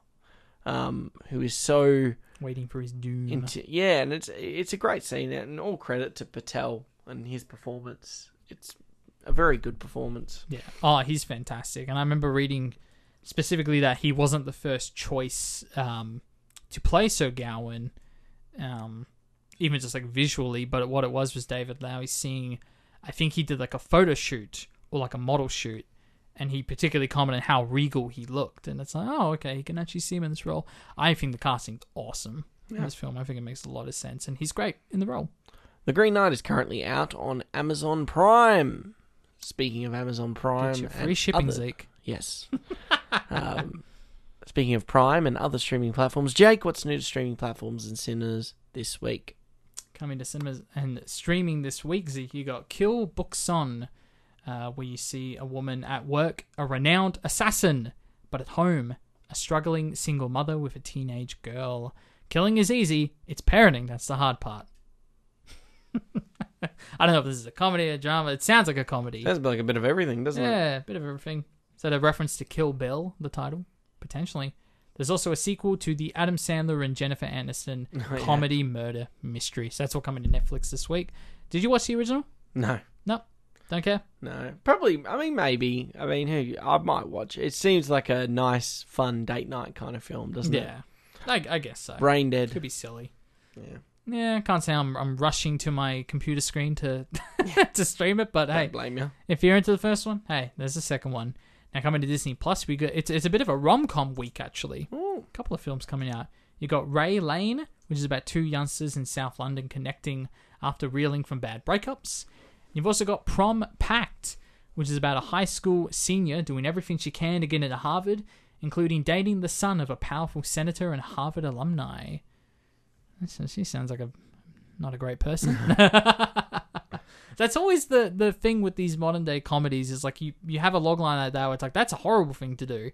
um, who is so waiting for his doom. into yeah, and it's it's a great scene and all credit to Patel and his performance. It's a very good performance. yeah. Oh, he's fantastic. And I remember reading specifically that he wasn't the first choice um, to play Sir Gawain, um, even just like visually. But what it was was David Lowery seeing, I think he did like a photo shoot or like a model shoot, and he particularly commented how regal he looked, and it's like, oh, okay, he can actually see him in this role. I think the casting's awesome in this film. I think it makes a lot of sense, and he's great in the role. The Green Knight is currently out on Amazon Prime. Speaking of Amazon Prime, Get your free shipping, other- Zeke. Yes. [LAUGHS] um, speaking of Prime and other streaming platforms, Jake, what's new to streaming platforms and cinemas this week? coming to cinemas and streaming this week, Zeke, you got Kill Boksoon, uh, where you see a woman at work, a renowned assassin, but at home, a struggling single mother with a teenage girl. Killing is easy, it's parenting that's the hard part. [LAUGHS] I don't know if this is a comedy or a drama. It sounds like a comedy. Sounds like a bit of everything, doesn't it? Yeah, a bit of everything. Is that a reference to Kill Bill, the title? Potentially. There's also a sequel to the Adam Sandler and Jennifer Aniston [LAUGHS] Oh, yeah. comedy murder mystery. So that's all coming to Netflix this week. Did you watch the original? No. Don't care? no. Probably. I mean, maybe. I mean, who? I might watch. It seems like a nice, fun date night kind of film, doesn't it? Yeah. I, I guess so. Brain dead. Could be silly. Yeah. Yeah, I can't say I'm, I'm rushing to my computer screen to [LAUGHS] to stream it, but hey, Don't blame you. if you're into the first one, hey, there's the second one. Now coming to Disney Plus, we got it's it's a bit of a rom com week actually. Ooh. A couple of films coming out. You got Rye Lane, which is about two youngsters in South London connecting after reeling from bad breakups. You've also got Prom Pact, which is about a high school senior doing everything she can to get into Harvard, including dating the son of a powerful senator and Harvard alumni. So she sounds like a not a great person. [LAUGHS] [LAUGHS] that's always the the thing with these modern day comedies is like you you have a logline like that where it's like that's a horrible thing to do,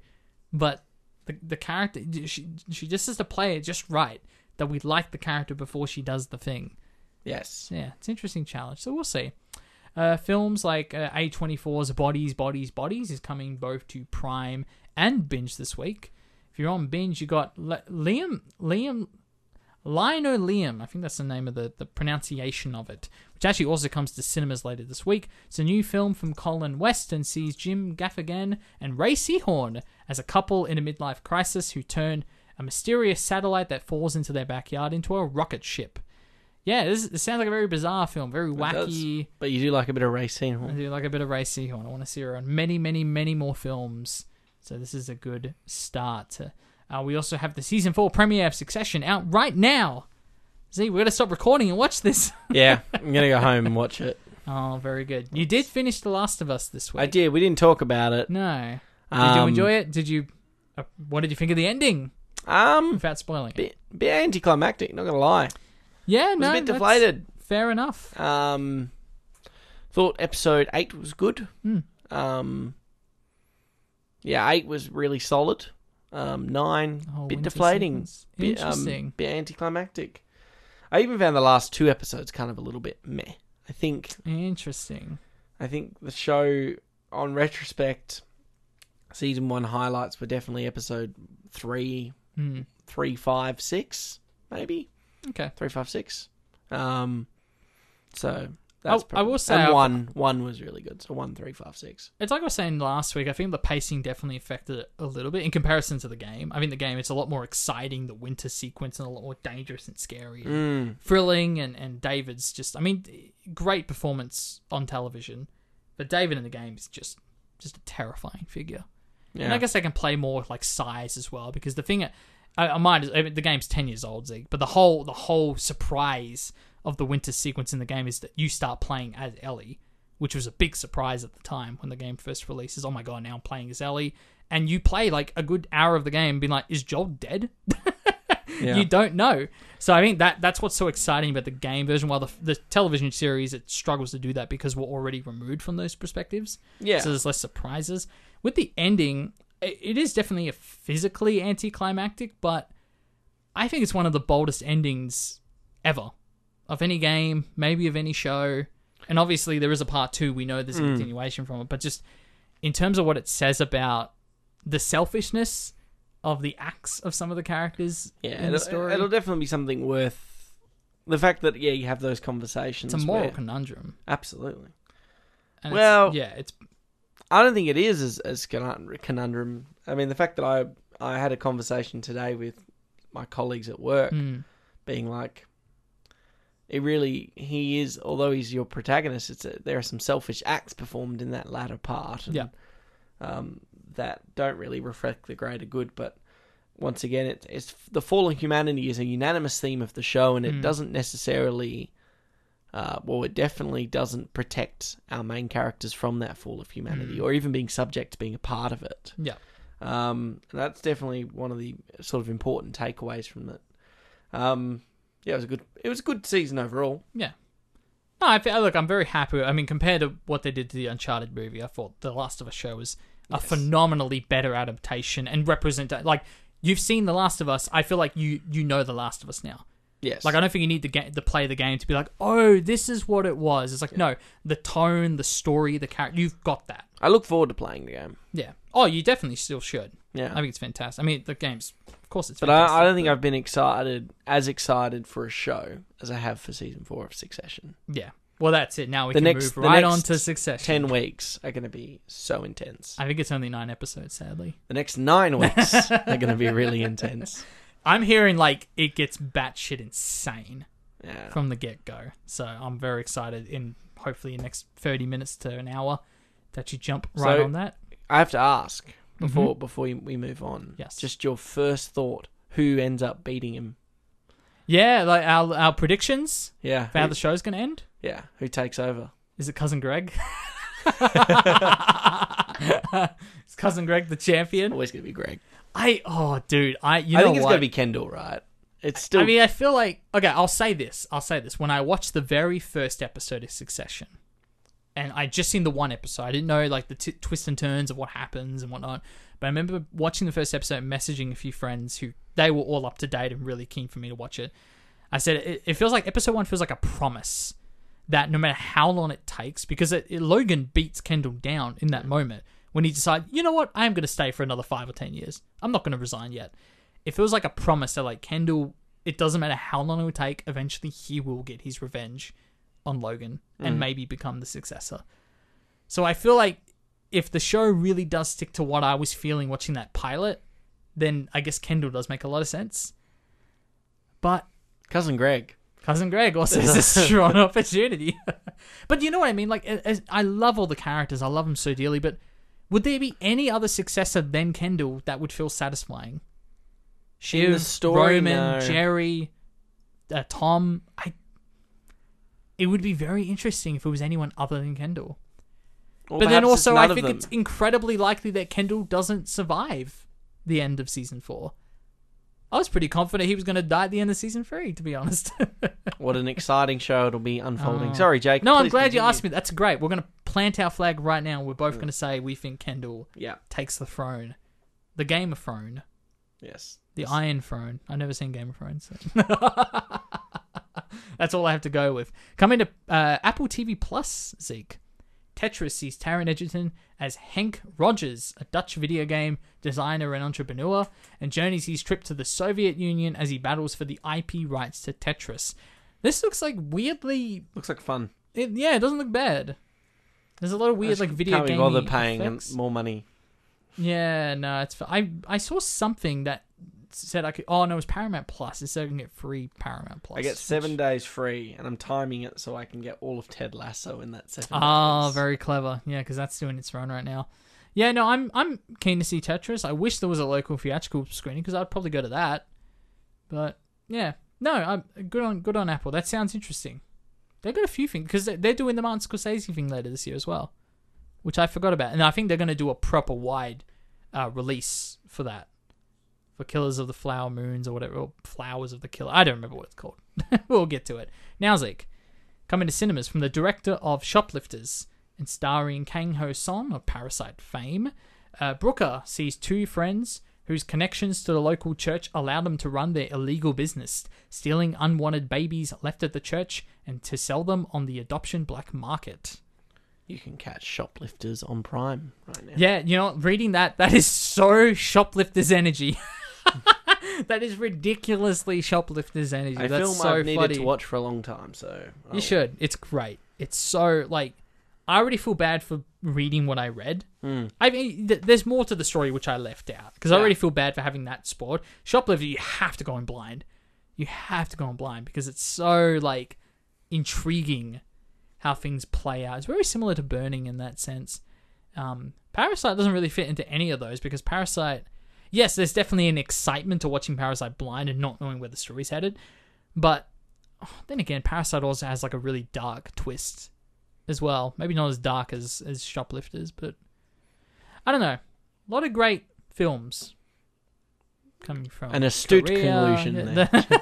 but the the character she she just has to play it just right that we like the character before she does the thing. Yes. Yeah, it's an interesting challenge. So we'll see. Uh, films like uh, A24's Bodies, Bodies, Bodies is coming both to Prime and Binge this week. If you're on Binge, you got Le- Liam, Liam, Lino Liam. I think that's the name of the, the pronunciation of it, which actually also comes to cinemas later this week. It's a new film from Colin West and sees Jim Gaffigan and Rhea Seehorn as a couple in a midlife crisis who turn a mysterious satellite that falls into their backyard into a rocket ship. Yeah, this, this sounds like a very bizarre film, very It does. wacky. But you do like a bit of I racing. do like a bit of Rhea Seehorn. I want to see her on many, many, many more films. So this is a good start. Uh, we also have the season four premiere of Succession out right now. Z, we're gonna stop recording and watch this. [LAUGHS] Yeah, I'm gonna go home and watch it. oh, very good. You did finish The Last of Us this week. I did. We didn't talk about it. No. Did you Um, enjoy it? Did you? Uh, what did you think of the ending? Um, Without spoiling it. bit, bit anticlimactic. Not gonna lie. Yeah, was no, a bit that's deflated. Fair enough. Um, thought episode eight was good. Hmm. Um, yeah, eight was really solid. Um, nine Oh, bit winter deflating, sequence. bit Interesting. um, bit anticlimactic. I even found the last two episodes kind of a little bit meh. I think Interesting. I think the show, on retrospect, season one highlights were definitely episode three, Hmm. three, five, six, maybe Okay. three, five, six. Um, so that's I probably, will say and I've- one, one was really good. So one, three, five, six. It's like I was saying last week. I think the pacing definitely affected it a little bit in comparison to the game. I think the game it's a lot more exciting. The winter sequence and a lot more dangerous and scary, and Mm. thrilling. And and David's just, I mean, great performance on television, but David in the game is just just a terrifying figure. And I guess they can play more with like size as well because the thing I, I might I mean, the game's ten years old, Zeke, but the whole the whole surprise of the winter sequence in the game is that you start playing as Ellie, which was a big surprise at the time when the game first releases. Oh my god, now I'm playing as Ellie, and you play like a good hour of the game, being like, is Joel dead? [LAUGHS] Yeah. You don't know. So I think that that's what's so exciting about the game version. While the the television series it struggles to do that because we're already removed from those perspectives. Yeah. So there's less surprises. With the ending, it is definitely a physically anticlimactic, but I think it's one of the boldest endings ever of any game, maybe of any show. And obviously, there is a part two. We know there's a hmm. continuation from it, but just in terms of what it says about the selfishness of the acts of some of the characters yeah, in the story, it'll definitely be something worth the fact that yeah you have those conversations. it's a moral where- conundrum. absolutely. And Well- it's, yeah, it's I don't think it is as as conundrum. I mean, the fact that I I had a conversation today with my colleagues at work, Mm. being like, it really he is. Although he's your protagonist, it's a, there are some selfish acts performed in that latter part. and, Yeah. Um, that don't really reflect the greater good, but. Once again, it, it's the fall of humanity is a unanimous theme of the show, and it Mm. doesn't necessarily uh, well, it definitely doesn't protect our main characters from that fall of humanity, Mm. or even being subject to being a part of it. Yeah. Um, that's definitely one of the sort of important takeaways from it. Um, yeah, it was a good. It was a good season overall. Yeah. No, I feel, look, I'm very happy. I mean, compared to what they did to the Uncharted movie, I thought The Last of Us show was a Yes. phenomenally better adaptation and represent. Like you've seen The Last of Us, I feel like you you know The Last of Us now. Yes, Like I don't think you need to get to play the game to be like, oh, this is what it was. It's like no, the tone, the story, the character, you've got that. I look forward to playing the game. Yeah. Oh, you definitely still should. Yeah, I think it's fantastic. I mean, the game's, of course, it's. but fantastic, I, I don't think I've been excited as excited for a show as I have for season four of Succession. Yeah. Well, that's it. Now we The can next- move the right on to Succession. Ten weeks are going to be so intense. I think it's only nine episodes, sadly. The next nine weeks are going to be really intense. [LAUGHS] I'm hearing like it gets batshit insane Yeah. from the get go. So I'm very excited in hopefully the next 30 minutes to an hour that you jump right So- on that. I have to ask before before we move on. Mm-hmm. Yes. Just your first thought: who ends up beating him? Yeah, like our our predictions Yeah. how the show's going to end. yeah. Who takes over? Is it cousin Greg? [LAUGHS] [LAUGHS] Is cousin Greg the champion? Always gonna be Greg. I oh dude, I you know. I know think it's what? gonna be Kendall, right? It's still. I mean, I feel like okay. I'll say this. I'll say this. When I watched the very first episode of Succession, and I just seen the one episode, I didn't know like the t- twists and turns of what happens and whatnot. But I remember watching the first episode, and messaging a few friends who they were all up to date and really keen for me to watch it. I said it, it feels like episode one feels like a promise that no matter how long it takes, because it, it- Logan beats Kendall down in that moment when he decides, you know what, I am going to stay for another five or ten years. I'm not going to resign yet. If it was like a promise that like Kendall, it doesn't matter how long it will take, eventually he will get his revenge on Logan and mm. maybe become the successor. So I feel like if the show really does stick to what I was feeling watching that pilot, then I guess Kendall does make a lot of sense. But cousin Greg. Cousin Greg also is a [LAUGHS] strong opportunity. [LAUGHS] but you know what I mean? Like, as, I love all the characters. I love them so dearly. But would there be any other successor than Kendall that would feel satisfying? Shiv, story, Roman, no. Jerry, uh, Tom. I. It would be very interesting if it was anyone other than Kendall. Or but then also, I think it's incredibly likely that Kendall doesn't survive the end of season four. I was pretty confident he was going to die at the end of season three, to be honest. [LAUGHS] What an exciting show it'll be unfolding. Oh. Sorry, Jake. No, I'm glad you asked me. That's great. We're going to plant our flag right now. We're both going to say we think Kendall Yeah. takes the throne. The Game of Throne. Yes. The Iron Throne. I've never seen Game of Thrones. so- [LAUGHS] That's all I have to go with. Coming to uh, Apple TV Plus, Zeke. Tetris sees Taron Egerton as Henk Rogers, a Dutch video game designer and entrepreneur, and journeys his trip to the Soviet Union as he battles for the IP rights to Tetris. This looks like weirdly Looks like fun. it, yeah, it doesn't look bad. There's a lot of weird like video Can't game bothered paying effects. more money. Yeah, no, it's. I I saw something that said I could. Oh no, it was Paramount Plus. It said I can get free Paramount Plus. I get seven which- days free, and I'm timing it so I can get all of Ted Lasso in that seven. Oh, very clever. Yeah, because that's doing its run right now. Yeah, no, I'm I'm keen to see Tetris. I wish there was a local theatrical screening because I'd probably go to that. But yeah, no, I'm good on good on Apple. That sounds interesting. They've got a few things because they're doing the Martin Scorsese thing later this year as well, which I forgot about. And I think they're going to do a proper wide uh, release for that, for Killers of the Flower Moons or whatever, or Flowers of the Killer. I don't remember what it's called. [LAUGHS] we'll get to it. Now, Zeke, coming to cinemas from the director of Shoplifters and starring Kang Ho Song of Parasite fame. Uh, Broker sees two friends whose connections to the local church allow them to run their illegal business, stealing unwanted babies left at the church and to sell them on the adoption black market. You can catch shoplifters on Prime right now. Yeah, you know, reading that, that is so shoplifters energy. [LAUGHS] [LAUGHS] that is ridiculously shoplifters energy. A That's film so I've needed funny. to watch for a long time, so You I'll- should. It's great. It's so like I already feel bad for reading what I read. Hmm. I mean, th- there's more to the story which I left out because I already feel bad for having that spoiled. Shoplifter, you have to go in blind. You have to go in blind because it's so like intriguing how things play out. It's very similar to Burning in that sense. Um, Parasite doesn't really fit into any of those because Parasite, yes, there's definitely an excitement to watching Parasite blind and not knowing where the story's headed, but oh, then again, Parasite also has like a really dark twist as well. Maybe not as dark as as Shoplifters, but I don't know. A lot of great films coming from An astute Korea. conclusion Yeah, there. [LAUGHS]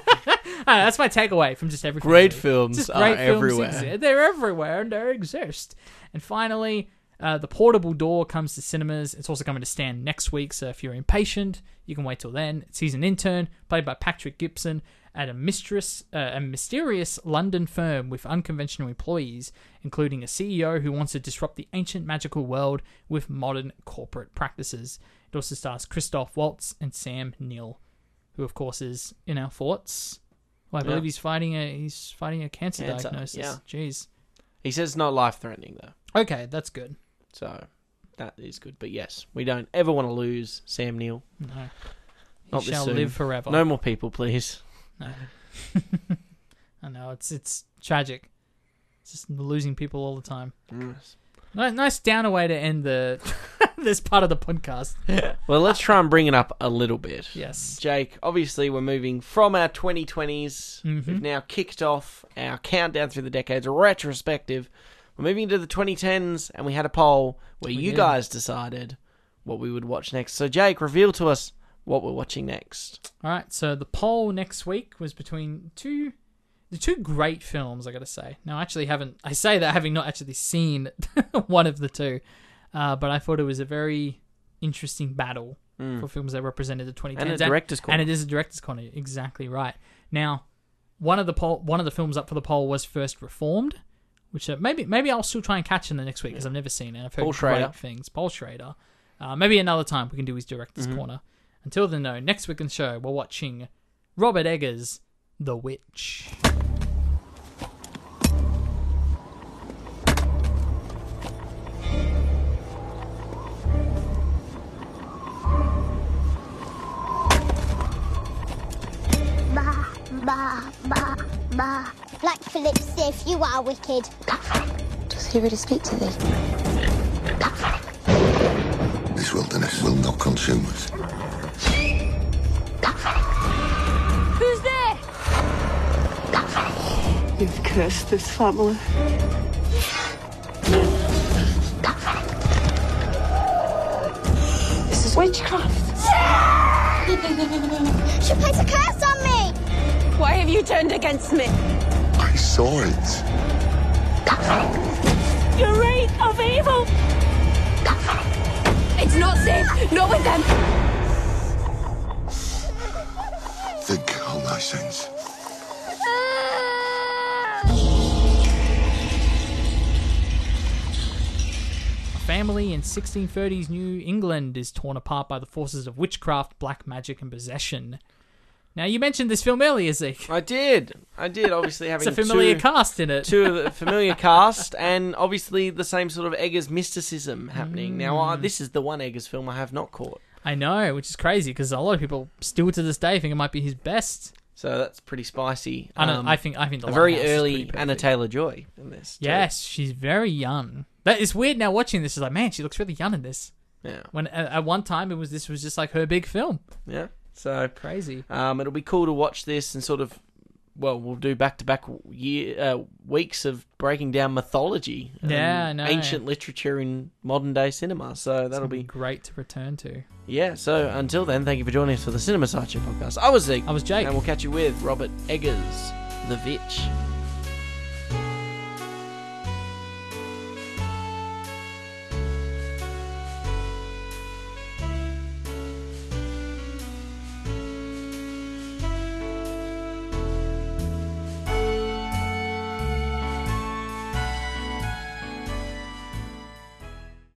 Ah, that's my takeaway from just everything. Great Just films are great films everywhere. exist. They're everywhere and they exist. And finally, uh, the portable door comes to cinemas. It's also coming to Stan next week. So if you're impatient, you can wait till then. It's he's an intern played by Patrick Gibson at a mistress, uh, a mysterious London firm with unconventional employees, including a CEO who wants to disrupt the ancient magical world with modern corporate practices. It also stars Christoph Waltz and Sam Neill, who of course is in our thoughts. Well, I believe Yeah. he's fighting a he's fighting a cancer, Cancer, diagnosis. yeah. Jeez. He says it's not life threatening though, Okay, that's good. So that is good. But yes, we don't ever want to lose Sam Neill. No. He Not this shall soon. live forever. No more people, please. No. [LAUGHS] I know it's it's tragic. It's just losing people all the time. Ni- Nice downer way to end the [LAUGHS] this part of the podcast. [LAUGHS] Well, let's try and bring it up a little bit. Yes. Jake, obviously, we're moving from our 2020s. Mhm. We've now kicked off our countdown through the decades, retrospective. We're moving into the 2010s, and we had a poll where We you did. guys decided what we would watch next. So, Jake, reveal to us what we're watching next. All right. So the poll next week was between two, the two great films. I got to say. Now, I actually haven't. I say that having not actually seen [LAUGHS] one of the two, uh, but I thought it was a very interesting battle for films that represented the 2010s Hmm. And a director's corner. And it is a director's corner. Exactly right. Now, one of the poll, one of the films up for the poll was First Reformed, which uh, maybe maybe I'll still try and catch in the next week because I've never seen it. I've heard Paul Schrader. great things. Paul Schrader. Uh, maybe another time we can do his director's Mm-hmm. corner. Until then, though, next week on the show we're watching Robert Eggers' The Witch. Bah, bah, bah, bah. Black Phillip Stiff, you are wicked. Does he really speak to thee? This wilderness will not consume us. Who's there? You've cursed this family. This is witchcraft. [LAUGHS] She put a curse on me! Why have you turned against me? I saw it. The reign of evil! It's not safe, not with them. Think on thy sins. A family in 1630s New England is torn apart by the forces of witchcraft, black magic, and possession. Now, you mentioned this film earlier, Zeke. I did. I did, obviously, having It's a familiar two, cast in it. two of the [LAUGHS] familiar cast, and obviously the same sort of Eggers mysticism happening. Now, uh, this is the one Eggers film I have not caught. I know, which is crazy because a lot of people still to this day think it might be his best. So that's pretty spicy. I, don't, Um, I think I think the a very Lighthouse is early Anna. Taylor Joy in this. too. Yes, she's very young. That is weird now watching this. Is like, man, she looks really young in this. Yeah. When at, at one time it was this was just like her big film. Yeah. So Crazy. um, it'll be cool to watch this and sort of. Well, we'll do back to back year uh, weeks of breaking down mythology, and Yeah, ancient literature in modern day cinema. So that'll be great to return to. yeah. So until then, thank you for joining us for the Cinema Sideshow podcast. I was Zeke. I was Jake. and we'll catch you with Robert Eggers, The Vitch.